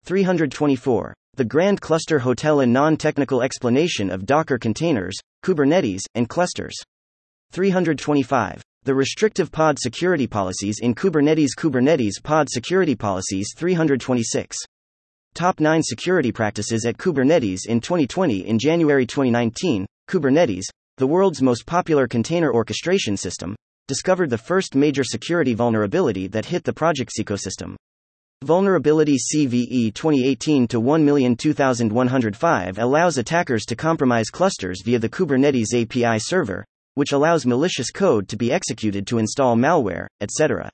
324. The Grand Cluster Hotel and non technical explanation of Docker containers, Kubernetes, and clusters. 325. The restrictive pod security policies in Kubernetes Kubernetes pod security policies 326. Top 9 security practices at Kubernetes in 2020 In January 2019, Kubernetes, the world's most popular container orchestration system, discovered the first major security vulnerability that hit the project's ecosystem. Vulnerability CVE 2018 1002105 allows attackers to compromise clusters via the Kubernetes API server, which allows malicious code to be executed to install malware, etc.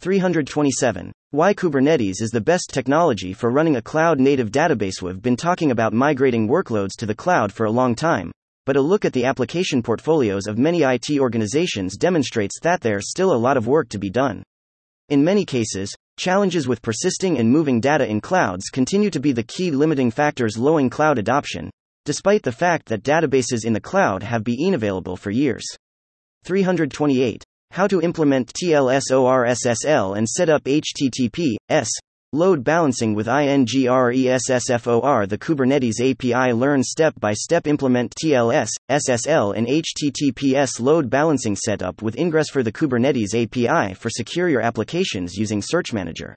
327. Why Kubernetes is the best technology for running a cloud native database. We've been talking about migrating workloads to the cloud for a long time, but a look at the application portfolios of many IT organizations demonstrates that there's still a lot of work to be done. In many cases, challenges with persisting and moving data in clouds continue to be the key limiting factors slowing cloud adoption, despite the fact that databases in the cloud have been available for years. 328. How to implement TLS-ORSSL and set up HTTP/S Load balancing with INGRESSFOR The Kubernetes API Learn step by step implement TLS, SSL, and HTTPS load balancing setup with Ingress for the Kubernetes API for secure your applications using Cert Manager.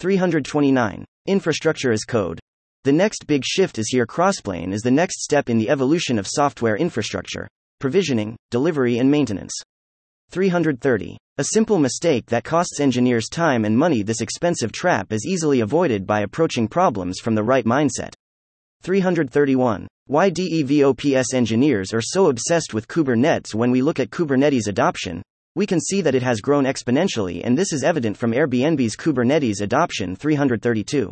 329. Infrastructure as code. The next big shift is here Crossplane is the next step in the evolution of software infrastructure, provisioning, delivery, and maintenance. 330. A simple mistake that costs engineers time and money. This expensive trap is easily avoided by approaching problems from the right mindset. 331. Why DevOps engineers are so obsessed with Kubernetes when we look at Kubernetes adoption, we can see that it has grown exponentially, and this is evident from Airbnb's Kubernetes adoption 332.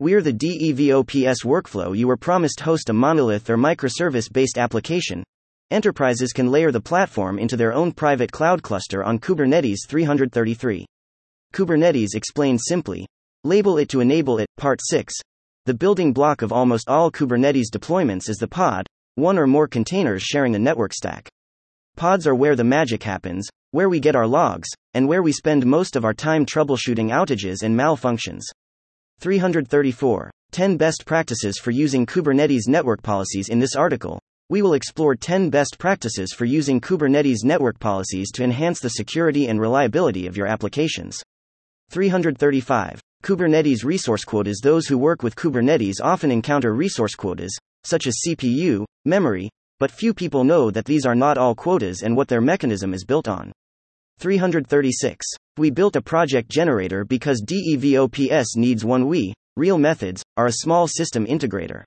We're the DevOps workflow you were promised host a monolith or microservice based application, Enterprises can layer the platform into their own private cloud cluster on Kubernetes 333. Kubernetes explained simply. Label it to enable it. Part 6. The building block of almost all Kubernetes deployments is the pod, one or more containers sharing a network stack. Pods are where the magic happens, where we get our logs, and where we spend most of our time troubleshooting outages and malfunctions. 334. 10 best practices for using Kubernetes network policies in this article we will explore 10 best practices for using Kubernetes network policies to enhance the security and reliability of your applications. 335. Kubernetes resource quotas Those who work with Kubernetes often encounter resource quotas, such as CPU, memory, but few people know that these are not all quotas and what their mechanism is built on. 336. We built a project generator because DevOps needs one. We, Real Methods, are a small system integrator.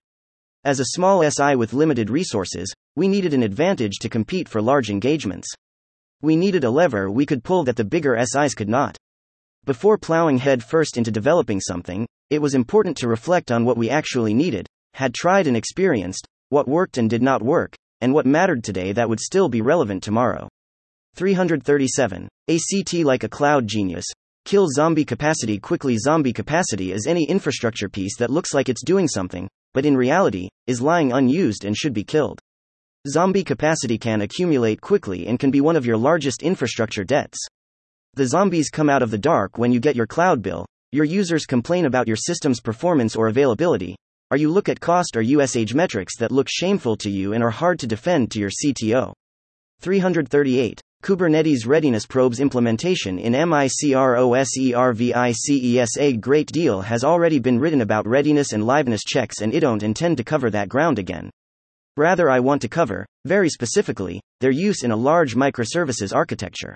As a small SI with limited resources, we needed an advantage to compete for large engagements. We needed a lever we could pull that the bigger SIs could not. Before plowing head first into developing something, it was important to reflect on what we actually needed, had tried and experienced, what worked and did not work, and what mattered today that would still be relevant tomorrow. 337. ACT like a cloud genius. Kill zombie capacity quickly. Zombie capacity is any infrastructure piece that looks like it's doing something, but in reality, is lying unused and should be killed. Zombie capacity can accumulate quickly and can be one of your largest infrastructure debts. The zombies come out of the dark when you get your cloud bill, your users complain about your system's performance or availability, or you look at cost or usage metrics that look shameful to you and are hard to defend to your CTO. 338. Kubernetes Readiness Probes implementation in MICROSERVICES. A great deal has already been written about readiness and liveness checks, and I don't intend to cover that ground again. Rather, I want to cover, very specifically, their use in a large microservices architecture.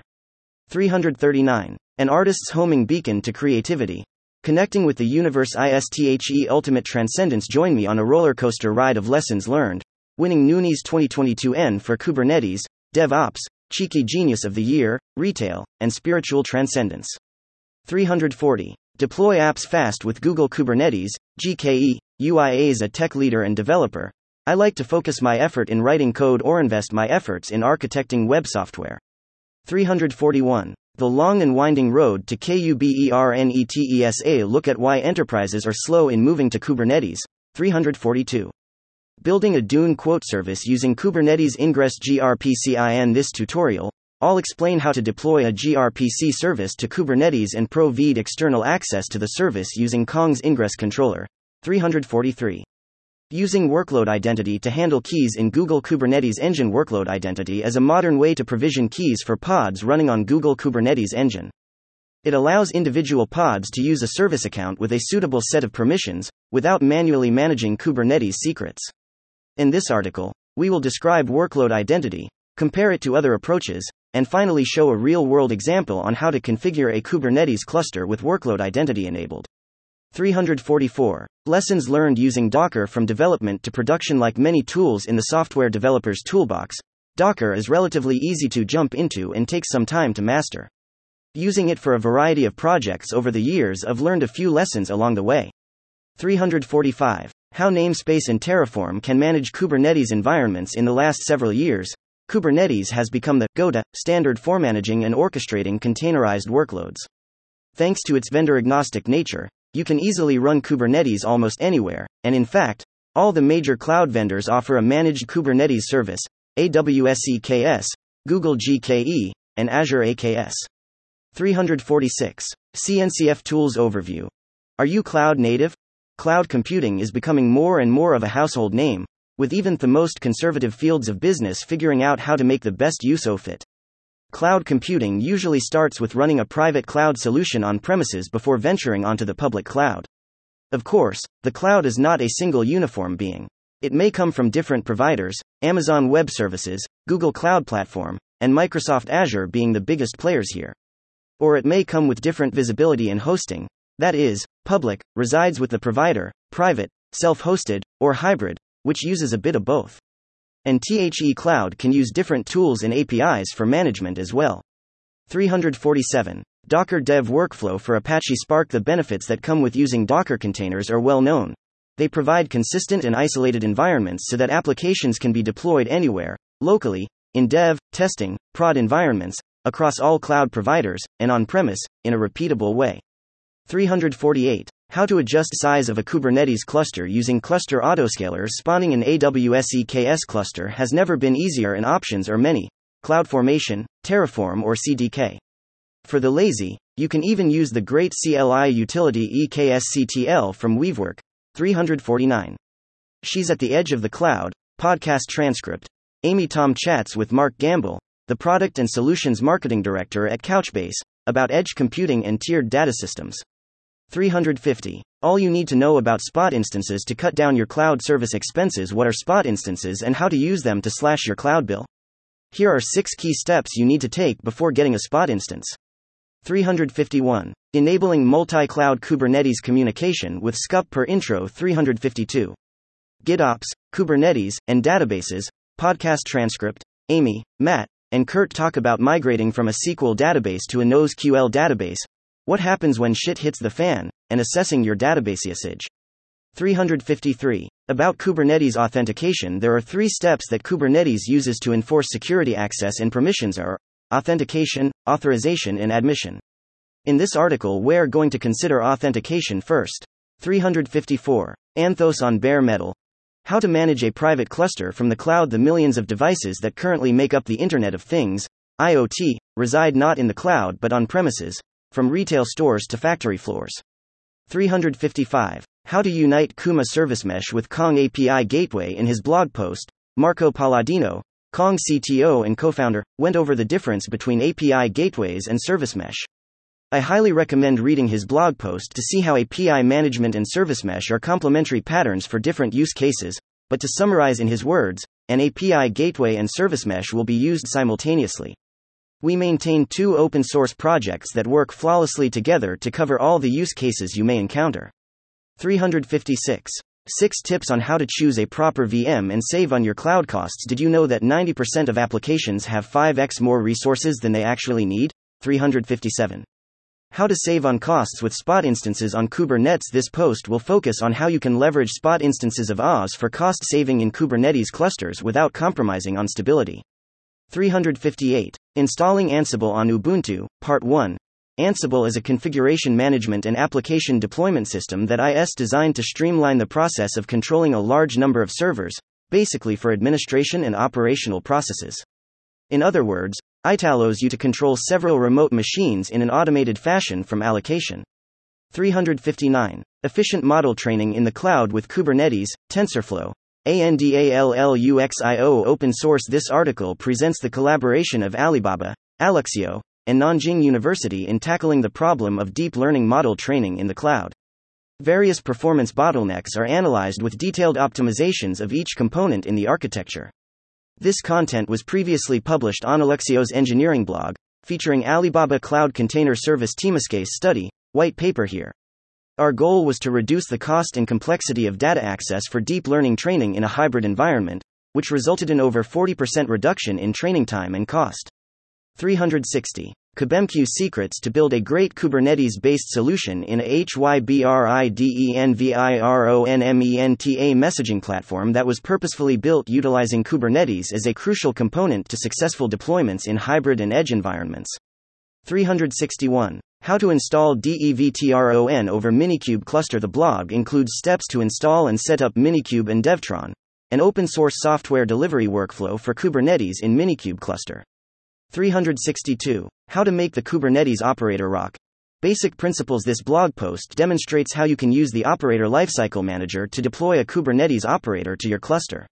339. An artist's homing beacon to creativity. Connecting with the universe ISTHE Ultimate Transcendence. Join me on a roller coaster ride of lessons learned, winning Noonies 2022 N for Kubernetes, DevOps, Cheeky Genius of the Year, Retail, and Spiritual Transcendence. 340. Deploy apps fast with Google Kubernetes, GKE, UIA as a tech leader and developer. I like to focus my effort in writing code or invest my efforts in architecting web software. 341. The long and winding road to KUBERNETESA. Look at why enterprises are slow in moving to Kubernetes. 342. Building a Dune quote service using Kubernetes Ingress gRPC. In this tutorial, I'll explain how to deploy a gRPC service to Kubernetes and provide external access to the service using Kong's Ingress controller. 343. Using workload identity to handle keys in Google Kubernetes Engine Workload identity is a modern way to provision keys for pods running on Google Kubernetes Engine. It allows individual pods to use a service account with a suitable set of permissions, without manually managing Kubernetes secrets. In this article, we will describe workload identity, compare it to other approaches, and finally show a real world example on how to configure a Kubernetes cluster with workload identity enabled. 344. Lessons learned using Docker from development to production. Like many tools in the software developer's toolbox, Docker is relatively easy to jump into and takes some time to master. Using it for a variety of projects over the years, I've learned a few lessons along the way. 345. How Namespace and Terraform can manage Kubernetes environments in the last several years. Kubernetes has become the GOTA standard for managing and orchestrating containerized workloads. Thanks to its vendor agnostic nature, you can easily run Kubernetes almost anywhere, and in fact, all the major cloud vendors offer a managed Kubernetes service AWS EKS, Google GKE, and Azure AKS. 346. CNCF Tools Overview. Are you cloud native? Cloud computing is becoming more and more of a household name, with even the most conservative fields of business figuring out how to make the best use of it. Cloud computing usually starts with running a private cloud solution on premises before venturing onto the public cloud. Of course, the cloud is not a single uniform being. It may come from different providers, Amazon Web Services, Google Cloud Platform, and Microsoft Azure being the biggest players here. Or it may come with different visibility and hosting, that is, public, resides with the provider, private, self hosted, or hybrid, which uses a bit of both. And THE Cloud can use different tools and APIs for management as well. 347. Docker Dev Workflow for Apache Spark The benefits that come with using Docker containers are well known. They provide consistent and isolated environments so that applications can be deployed anywhere, locally, in dev, testing, prod environments, across all cloud providers, and on premise, in a repeatable way. 348. How to adjust size of a Kubernetes cluster using cluster autoscalers spawning an AWS EKS cluster has never been easier and options are many. CloudFormation, Terraform or CDK. For the lazy, you can even use the great CLI utility EKSCTL from Weavework. 349. She's at the edge of the cloud. Podcast transcript. Amy Tom chats with Mark Gamble, the product and solutions marketing director at Couchbase, about edge computing and tiered data systems. 350. All you need to know about spot instances to cut down your cloud service expenses. What are spot instances and how to use them to slash your cloud bill? Here are six key steps you need to take before getting a spot instance. 351. Enabling multi cloud Kubernetes communication with Skupper intro 352. GitOps, Kubernetes, and databases. Podcast transcript. Amy, Matt, and Kurt talk about migrating from a SQL database to a NoSQL database, what happens when shit hits the fan? And assessing your database usage. 353. About Kubernetes authentication, there are three steps that Kubernetes uses to enforce security access and permissions are authentication, authorization, and admission. In this article, we're going to consider authentication first. 354. Anthos on bare metal. How to manage a private cluster from the cloud. The millions of devices that currently make up the Internet of Things, IoT, reside not in the cloud but on premises, from retail stores to factory floors. 355. How to unite Kuma Service Mesh with Kong API Gateway in his blog post, Marco Palladino, Kong CTO and co founder, went over the difference between API gateways and service mesh. I highly recommend reading his blog post to see how API management and service mesh are complementary patterns for different use cases, but to summarize in his words, an API gateway and service mesh will be used simultaneously. We maintain two open source projects that work flawlessly together to cover all the use cases you may encounter. 356. 6 tips on how to choose a proper VM and save on your cloud costs. Did you know that 90% of applications have 5x more resources than they actually need? 357. How to save on costs with spot instances on Kubernetes. This post will focus on how you can leverage spot instances of AWS for cost saving in Kubernetes clusters without compromising on stability. 358. Installing Ansible on Ubuntu, Part 1. Ansible is a configuration management and application deployment system that is designed to streamline the process of controlling a large number of servers, basically for administration and operational processes. In other words, it allows you to control several remote machines in an automated fashion from allocation. 359. Efficient model training in the cloud with Kubernetes, TensorFlow, ANDALLUXIO Open source This article presents the collaboration of Alibaba, Alluxio, and Nanjing University in tackling the problem of deep learning model training in the cloud. Various performance bottlenecks are analyzed with detailed optimizations of each component in the architecture. This content was previously published on Alluxio's engineering blog, featuring Alibaba Cloud Container Service Teamscase study, white paper here. Our goal was to reduce the cost and complexity of data access for deep learning training in a hybrid environment, which resulted in over 40% reduction in training time and cost. 360. KubemQ secrets to build a great Kubernetes based solution in a HYBRIDENVIRONMENTA messaging platform that was purposefully built utilizing Kubernetes as a crucial component to successful deployments in hybrid and edge environments. 361. How to install DEVTRON over Minikube cluster The blog includes steps to install and set up Minikube and Devtron, an open source software delivery workflow for Kubernetes in Minikube cluster. 362. How to make the Kubernetes operator rock. Basic principles This blog post demonstrates how you can use the Operator Lifecycle Manager to deploy a Kubernetes operator to your cluster.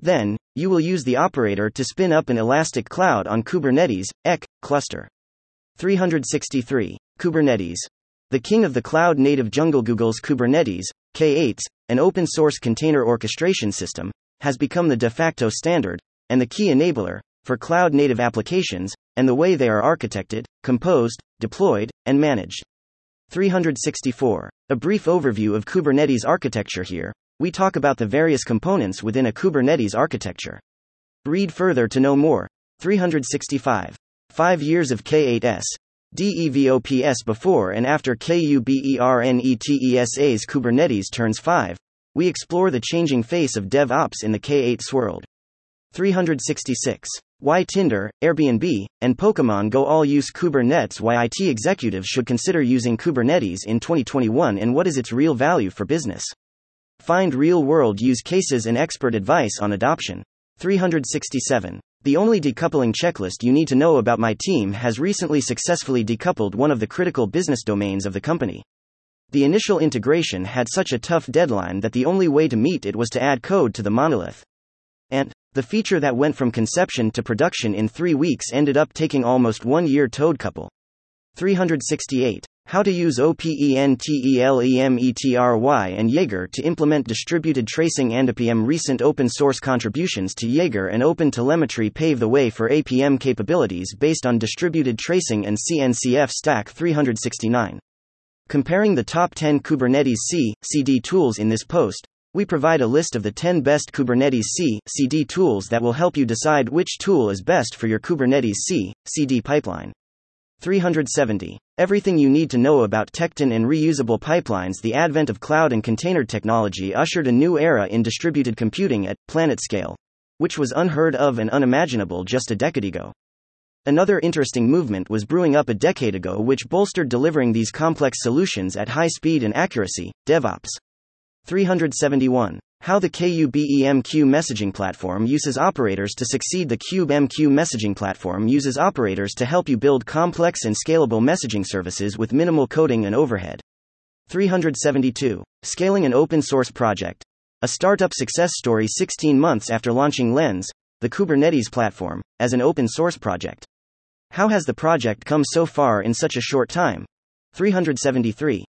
Then, you will use the operator to spin up an elastic cloud on Kubernetes, EK, cluster. 363. Kubernetes. The king of the cloud native jungle Google's Kubernetes, K8s, an open source container orchestration system, has become the de facto standard, and the key enabler, for cloud native applications, and the way they are architected, composed, deployed, and managed. 364. A brief overview of Kubernetes architecture here. We talk about the various components within a Kubernetes architecture. Read further to know more. 365. 5 years of K8s. DEVOPS before and after KUBERNETESA's Kubernetes turns 5. We explore the changing face of DevOps in the K8s world. 366. Why Tinder, Airbnb, and Pokemon Go all use Kubernetes? Why IT executives should consider using Kubernetes in 2021 and what is its real value for business? Find real world use cases and expert advice on adoption. 367. The only decoupling checklist you need to know about my team has recently successfully decoupled one of the critical business domains of the company. The initial integration had such a tough deadline that the only way to meet it was to add code to the monolith. And, the feature that went from conception to production in three weeks ended up taking almost one year toad couple. 368. How to use OpenTelemetry and Jaeger to implement distributed tracing and APM recent open source contributions to Jaeger and OpenTelemetry pave the way for APM capabilities based on distributed tracing and CNCF stack 369. Comparing the top 10 Kubernetes C, CD tools in this post, we provide a list of the 10 best Kubernetes C, CD tools that will help you decide which tool is best for your Kubernetes C, CD pipeline. 370. Everything you need to know about Tekton and reusable pipelines. The advent of cloud and container technology ushered a new era in distributed computing at planet scale, which was unheard of and unimaginable just a decade ago. Another interesting movement was brewing up a decade ago, which bolstered delivering these complex solutions at high speed and accuracy DevOps. 371. How the KubeMQ messaging platform uses operators to succeed. The KubeMQ messaging platform uses operators to help you build complex and scalable messaging services with minimal coding and overhead. 372. Scaling an open source project. A startup success story 16 months after launching Lens, the Kubernetes platform, as an open source project. How has the project come so far in such a short time? 373.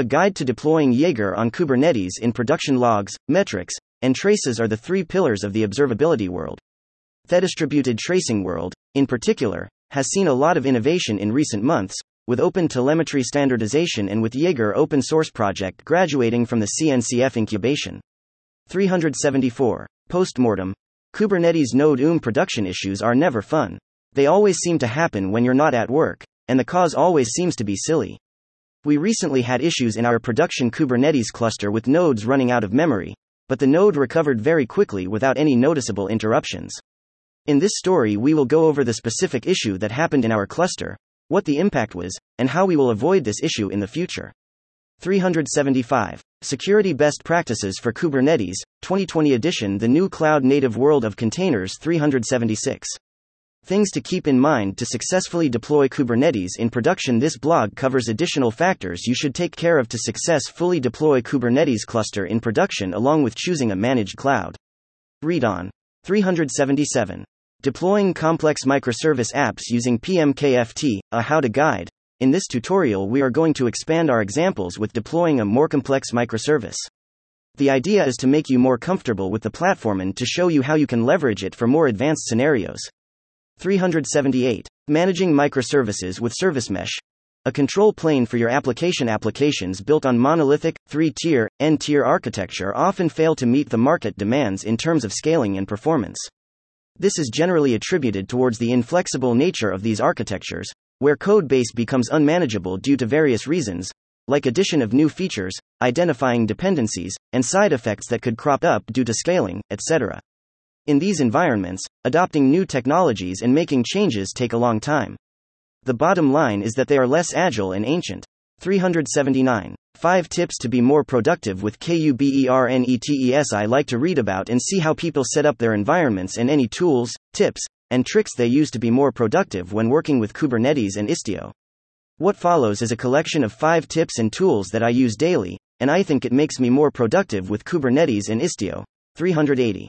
A guide to deploying Jaeger on Kubernetes in production logs, metrics, and traces are the three pillars of the observability world. The distributed tracing world, in particular, has seen a lot of innovation in recent months, with open telemetry standardization and with Jaeger open source project graduating from the CNCF incubation. 374. Postmortem. Kubernetes node oom production issues are never fun. They always seem to happen when you're not at work, and the cause always seems to be silly. We recently had issues in our production Kubernetes cluster with nodes running out of memory, but the node recovered very quickly without any noticeable interruptions. In this story, we will go over the specific issue that happened in our cluster, what the impact was, and how we will avoid this issue in the future. 375. Security Best Practices for Kubernetes, 2020 edition The New Cloud Native World of Containers 376. Things to keep in mind to successfully deploy Kubernetes in production. This blog covers additional factors you should take care of to successfully deploy Kubernetes cluster in production along with choosing a managed cloud. Read on. 377. Deploying complex microservice apps using PMKFT, a how to guide. In this tutorial, we are going to expand our examples with deploying a more complex microservice. The idea is to make you more comfortable with the platform and to show you how you can leverage it for more advanced scenarios. 378. Managing microservices with Service Mesh. A control plane for your application applications built on monolithic, three tier, n tier architecture often fail to meet the market demands in terms of scaling and performance. This is generally attributed towards the inflexible nature of these architectures, where code base becomes unmanageable due to various reasons, like addition of new features, identifying dependencies, and side effects that could crop up due to scaling, etc. In these environments, adopting new technologies and making changes take a long time. The bottom line is that they are less agile and ancient. 379. 5 tips to be more productive with KUBERNETES. I like to read about and see how people set up their environments and any tools, tips, and tricks they use to be more productive when working with Kubernetes and Istio. What follows is a collection of 5 tips and tools that I use daily, and I think it makes me more productive with Kubernetes and Istio. 380.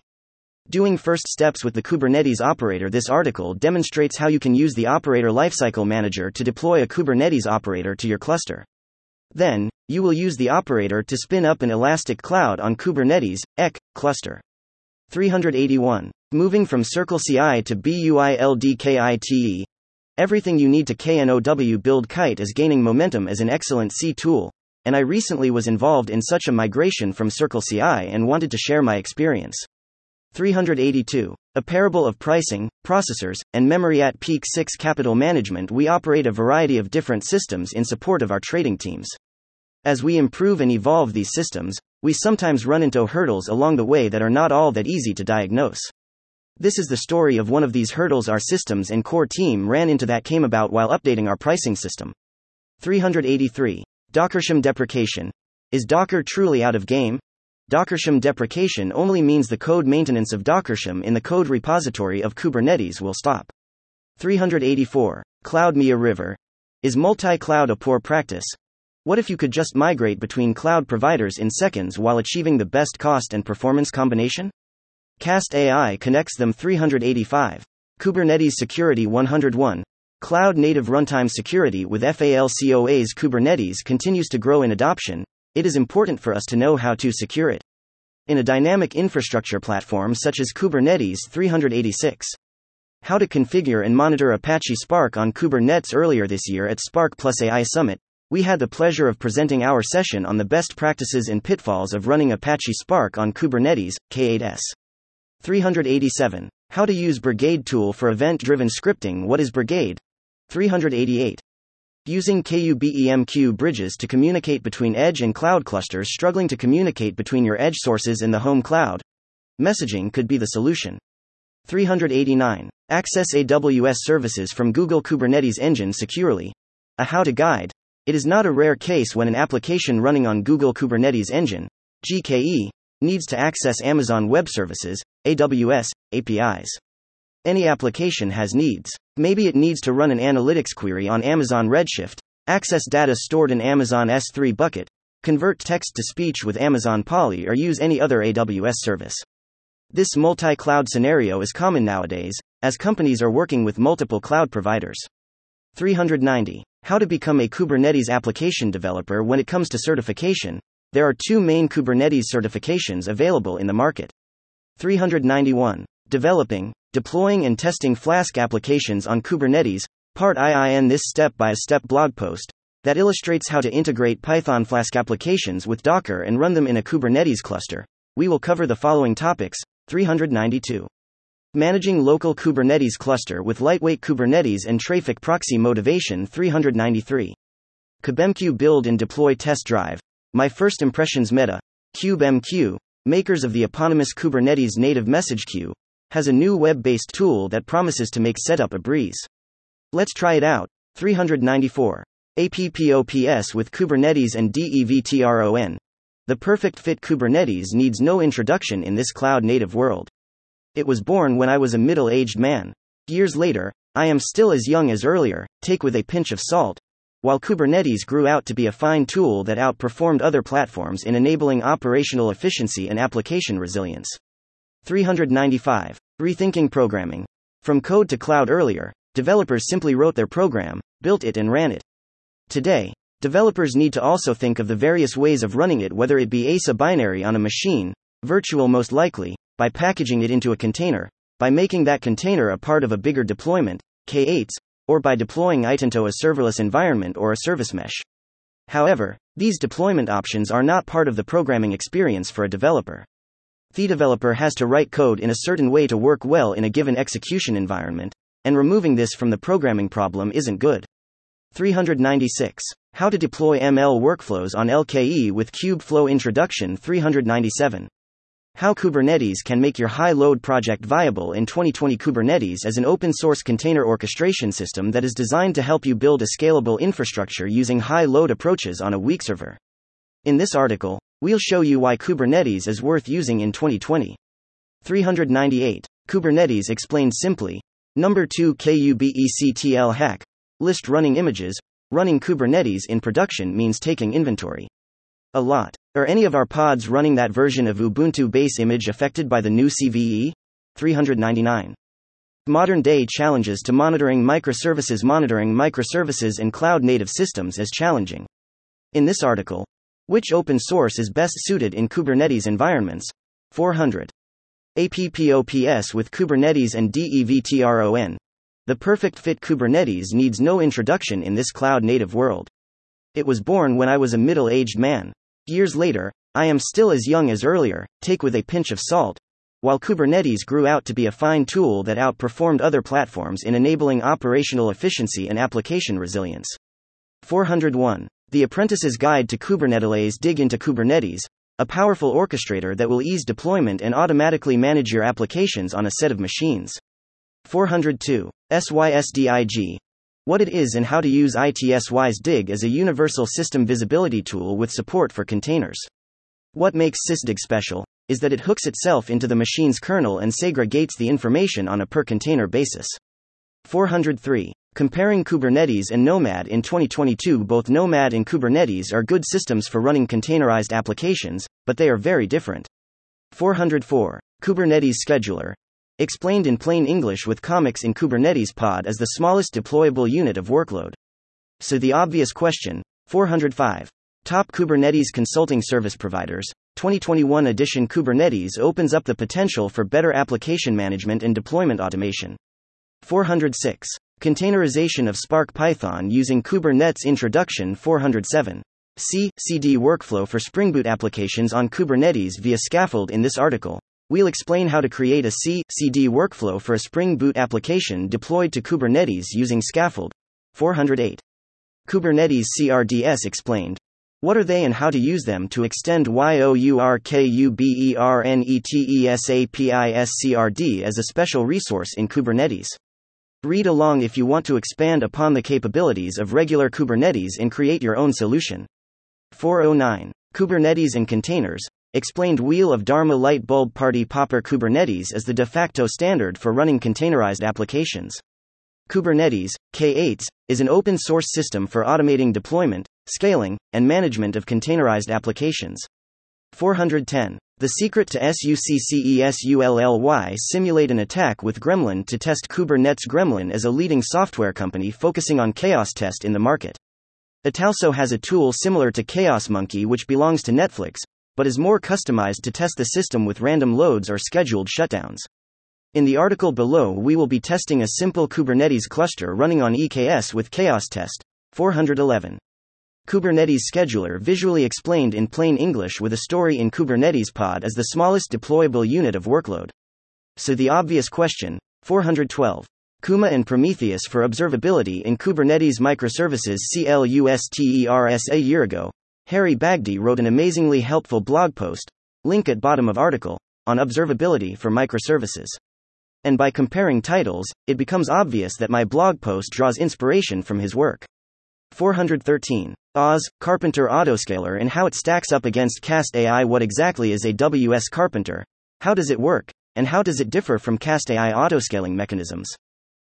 Doing first steps with the Kubernetes operator. This article demonstrates how you can use the Operator Lifecycle Manager to deploy a Kubernetes operator to your cluster. Then, you will use the operator to spin up an elastic cloud on Kubernetes EC cluster. 381. Moving from Circle CI to BUILDKITE. Everything you need to KNOW Buildkite is gaining momentum as an excellent C tool, and I recently was involved in such a migration from Circle CI and wanted to share my experience. 382. A parable of pricing, processors, and memory at Peak 6 Capital Management. We operate a variety of different systems in support of our trading teams. As we improve and evolve these systems, we sometimes run into hurdles along the way that are not all that easy to diagnose. This is the story of one of these hurdles our systems and core team ran into that came about while updating our pricing system. 383. Dockershim deprecation. Is Docker truly out of game? Dockershim deprecation only means the code maintenance of Dockershim in the code repository of Kubernetes will stop. 384. Cloud me a river. Is multi cloud a poor practice? What if you could just migrate between cloud providers in seconds while achieving the best cost and performance combination? Cast AI connects them 385. Kubernetes Security 101. Cloud native runtime security with FALCOA's Kubernetes continues to grow in adoption, it is important for us to know how to secure it. In a dynamic infrastructure platform such as Kubernetes 386. How to configure and monitor Apache Spark on Kubernetes earlier this year at Spark Plus AI Summit. We had the pleasure of presenting our session on the best practices and pitfalls of running Apache Spark on Kubernetes, K8s. 387. How to use Brigade tool for event driven scripting. What is Brigade? 388. Using KUBEMQ bridges to communicate between edge and cloud clusters struggling to communicate between your edge sources in the home cloud. Messaging could be the solution. 389. Access AWS services from Google Kubernetes Engine securely. A how to guide. It is not a rare case when an application running on Google Kubernetes Engine, GKE, needs to access Amazon Web Services, AWS, APIs. Any application has needs. Maybe it needs to run an analytics query on Amazon Redshift, access data stored in Amazon S3 bucket, convert text to speech with Amazon Polly, or use any other AWS service. This multi cloud scenario is common nowadays, as companies are working with multiple cloud providers. 390. How to become a Kubernetes application developer when it comes to certification. There are two main Kubernetes certifications available in the market. 391. Developing, Deploying and testing Flask applications on Kubernetes, part IIN this step by step blog post that illustrates how to integrate Python Flask applications with Docker and run them in a Kubernetes cluster. We will cover the following topics 392. Managing local Kubernetes cluster with lightweight Kubernetes and Traefik proxy motivation 393. KubeMQ build and deploy test drive. My first impressions meta. KubeMQ, makers of the eponymous Kubernetes native message queue, has a new web based tool that promises to make setup a breeze. Let's try it out. 394. APPOPS with Kubernetes and DEVTRON. The perfect fit Kubernetes needs no introduction in this cloud native world. It was born when I was a middle aged man. Years later, I am still as young as earlier, take with a pinch of salt. While Kubernetes grew out to be a fine tool that outperformed other platforms in enabling operational efficiency and application resilience. 395. Rethinking programming. From code to cloud earlier, developers simply wrote their program, built it, and ran it. Today, developers need to also think of the various ways of running it, whether it be ASA binary on a machine, virtual most likely, by packaging it into a container, by making that container a part of a bigger deployment, K8s, or by deploying it into a serverless environment or a service mesh. However, these deployment options are not part of the programming experience for a developer. The developer has to write code in a certain way to work well in a given execution environment, and removing this from the programming problem isn't good. 396. How to deploy ML workflows on LKE with Kubeflow Introduction 397. How Kubernetes can make your high load project viable in 2020 Kubernetes as an open source container orchestration system that is designed to help you build a scalable infrastructure using high load approaches on a weak server. In this article, We'll show you why Kubernetes is worth using in 2020. 398. Kubernetes explained simply. Number 2 KUBECTL hack. List running images. Running Kubernetes in production means taking inventory. A lot. Are any of our pods running that version of Ubuntu base image affected by the new CVE? 399. Modern day challenges to monitoring microservices. Monitoring microservices in cloud native systems is challenging. In this article, which open source is best suited in Kubernetes environments? 400. APPOPS with Kubernetes and DEVTRON. The perfect fit Kubernetes needs no introduction in this cloud native world. It was born when I was a middle aged man. Years later, I am still as young as earlier, take with a pinch of salt. While Kubernetes grew out to be a fine tool that outperformed other platforms in enabling operational efficiency and application resilience. 401. The Apprentice's Guide to Kubernetes Dig into Kubernetes, a powerful orchestrator that will ease deployment and automatically manage your applications on a set of machines. 402. SYSDIG. What it is and how to use ITSYS DIG as a universal system visibility tool with support for containers. What makes SysDig special is that it hooks itself into the machine's kernel and segregates the information on a per container basis. 403. Comparing Kubernetes and Nomad in 2022, both Nomad and Kubernetes are good systems for running containerized applications, but they are very different. 404. Kubernetes Scheduler. Explained in plain English with comics in Kubernetes Pod as the smallest deployable unit of workload. So the obvious question 405. Top Kubernetes consulting service providers. 2021 edition Kubernetes opens up the potential for better application management and deployment automation. 406. Containerization of Spark Python using Kubernetes Introduction 407. C. CD workflow for Spring Boot applications on Kubernetes via Skaffold in this article. We'll explain how to create a C. CD workflow for a Spring Boot application deployed to Kubernetes using Skaffold. 408. Kubernetes CRDS explained. What are they and how to use them to extend YOURKUBERNETESAPISCRD as a special resource in Kubernetes? Read along if you want to expand upon the capabilities of regular Kubernetes and create your own solution. 409. Kubernetes and Containers. Explained Wheel of Dharma Light Bulb Party Popper Kubernetes is the de facto standard for running containerized applications. Kubernetes, K8s, is an open source system for automating deployment, scaling, and management of containerized applications. 410. The secret to SUCCESULLY simulate an attack with Gremlin to test Kubernetes. Gremlin is a leading software company focusing on chaos test in the market. Italso has a tool similar to Chaos Monkey which belongs to Netflix, but is more customized to test the system with random loads or scheduled shutdowns. In the article below, we will be testing a simple Kubernetes cluster running on EKS with Chaos Test 411. Kubernetes Scheduler visually explained in plain English with a story in Kubernetes Pod as the smallest deployable unit of workload. So the obvious question 412. Kuma and Prometheus for observability in Kubernetes microservices CLUSTERS a year ago. Harry Bagdi wrote an amazingly helpful blog post, link at bottom of article, on observability for microservices. And by comparing titles, it becomes obvious that my blog post draws inspiration from his work. 413. Oz, Karpenter Autoscaler and how it stacks up against Cast AI. What exactly is AWS Karpenter? How does it work? And how does it differ from Cast AI autoscaling mechanisms?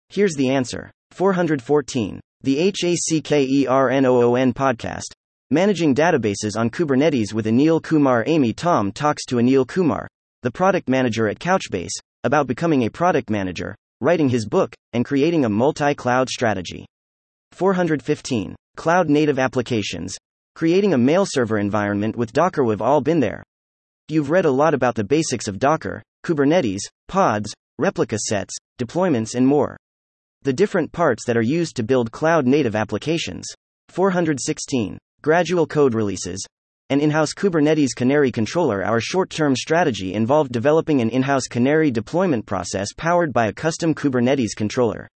Here's the answer 414. The HACKERNOON podcast. Managing databases on Kubernetes with Anil Kumar. Amy Tom talks to Anil Kumar, the product manager at Couchbase, about becoming a product manager, writing his book, and creating a multi cloud strategy. 415. Cloud native applications. Creating a mail server environment with Docker. We've all been there. You've read a lot about the basics of Docker, Kubernetes, pods, replica sets, deployments, and more. The different parts that are used to build cloud native applications. 416. Gradual code releases. An in house Kubernetes Canary controller. Our short term strategy involved developing an in house Canary deployment process powered by a custom Kubernetes controller.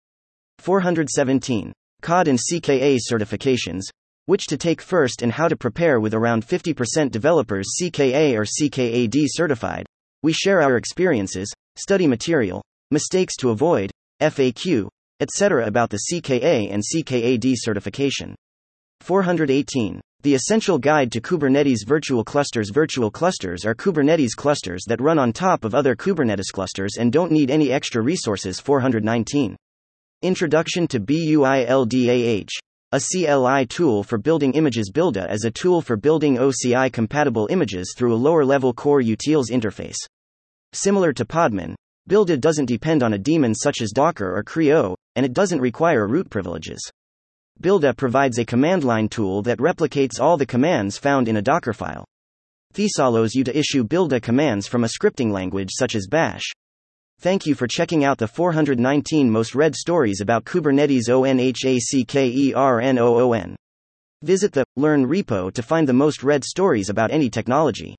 417. COD and CKA certifications, which to take first and how to prepare with around 50% developers CKA or CKAD certified. We share our experiences, study material, mistakes to avoid, FAQ, etc. about the CKA and CKAD certification. 418. The Essential Guide to Kubernetes Virtual Clusters Virtual clusters are Kubernetes clusters that run on top of other Kubernetes clusters and don't need any extra resources. 419. Introduction to BUILDAH. A CLI tool for building images. Buildah is a tool for building OCI compatible images through a lower level core utils interface. Similar to Podman, Buildah doesn't depend on a daemon such as Docker or CRI-O, and it doesn't require root privileges. Buildah provides a command line tool that replicates all the commands found in a Docker file. This allows you to issue Buildah commands from a scripting language such as Bash. Thank you for checking out the 419 most read stories about Kubernetes ONHACKERNOON. Visit the Learn repo to find the most read stories about any technology.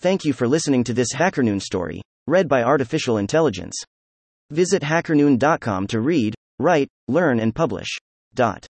Thank you for listening to this HackerNoon story, read by Artificial Intelligence. Visit hackerNoon.com to read, write, learn, and publish. Dot.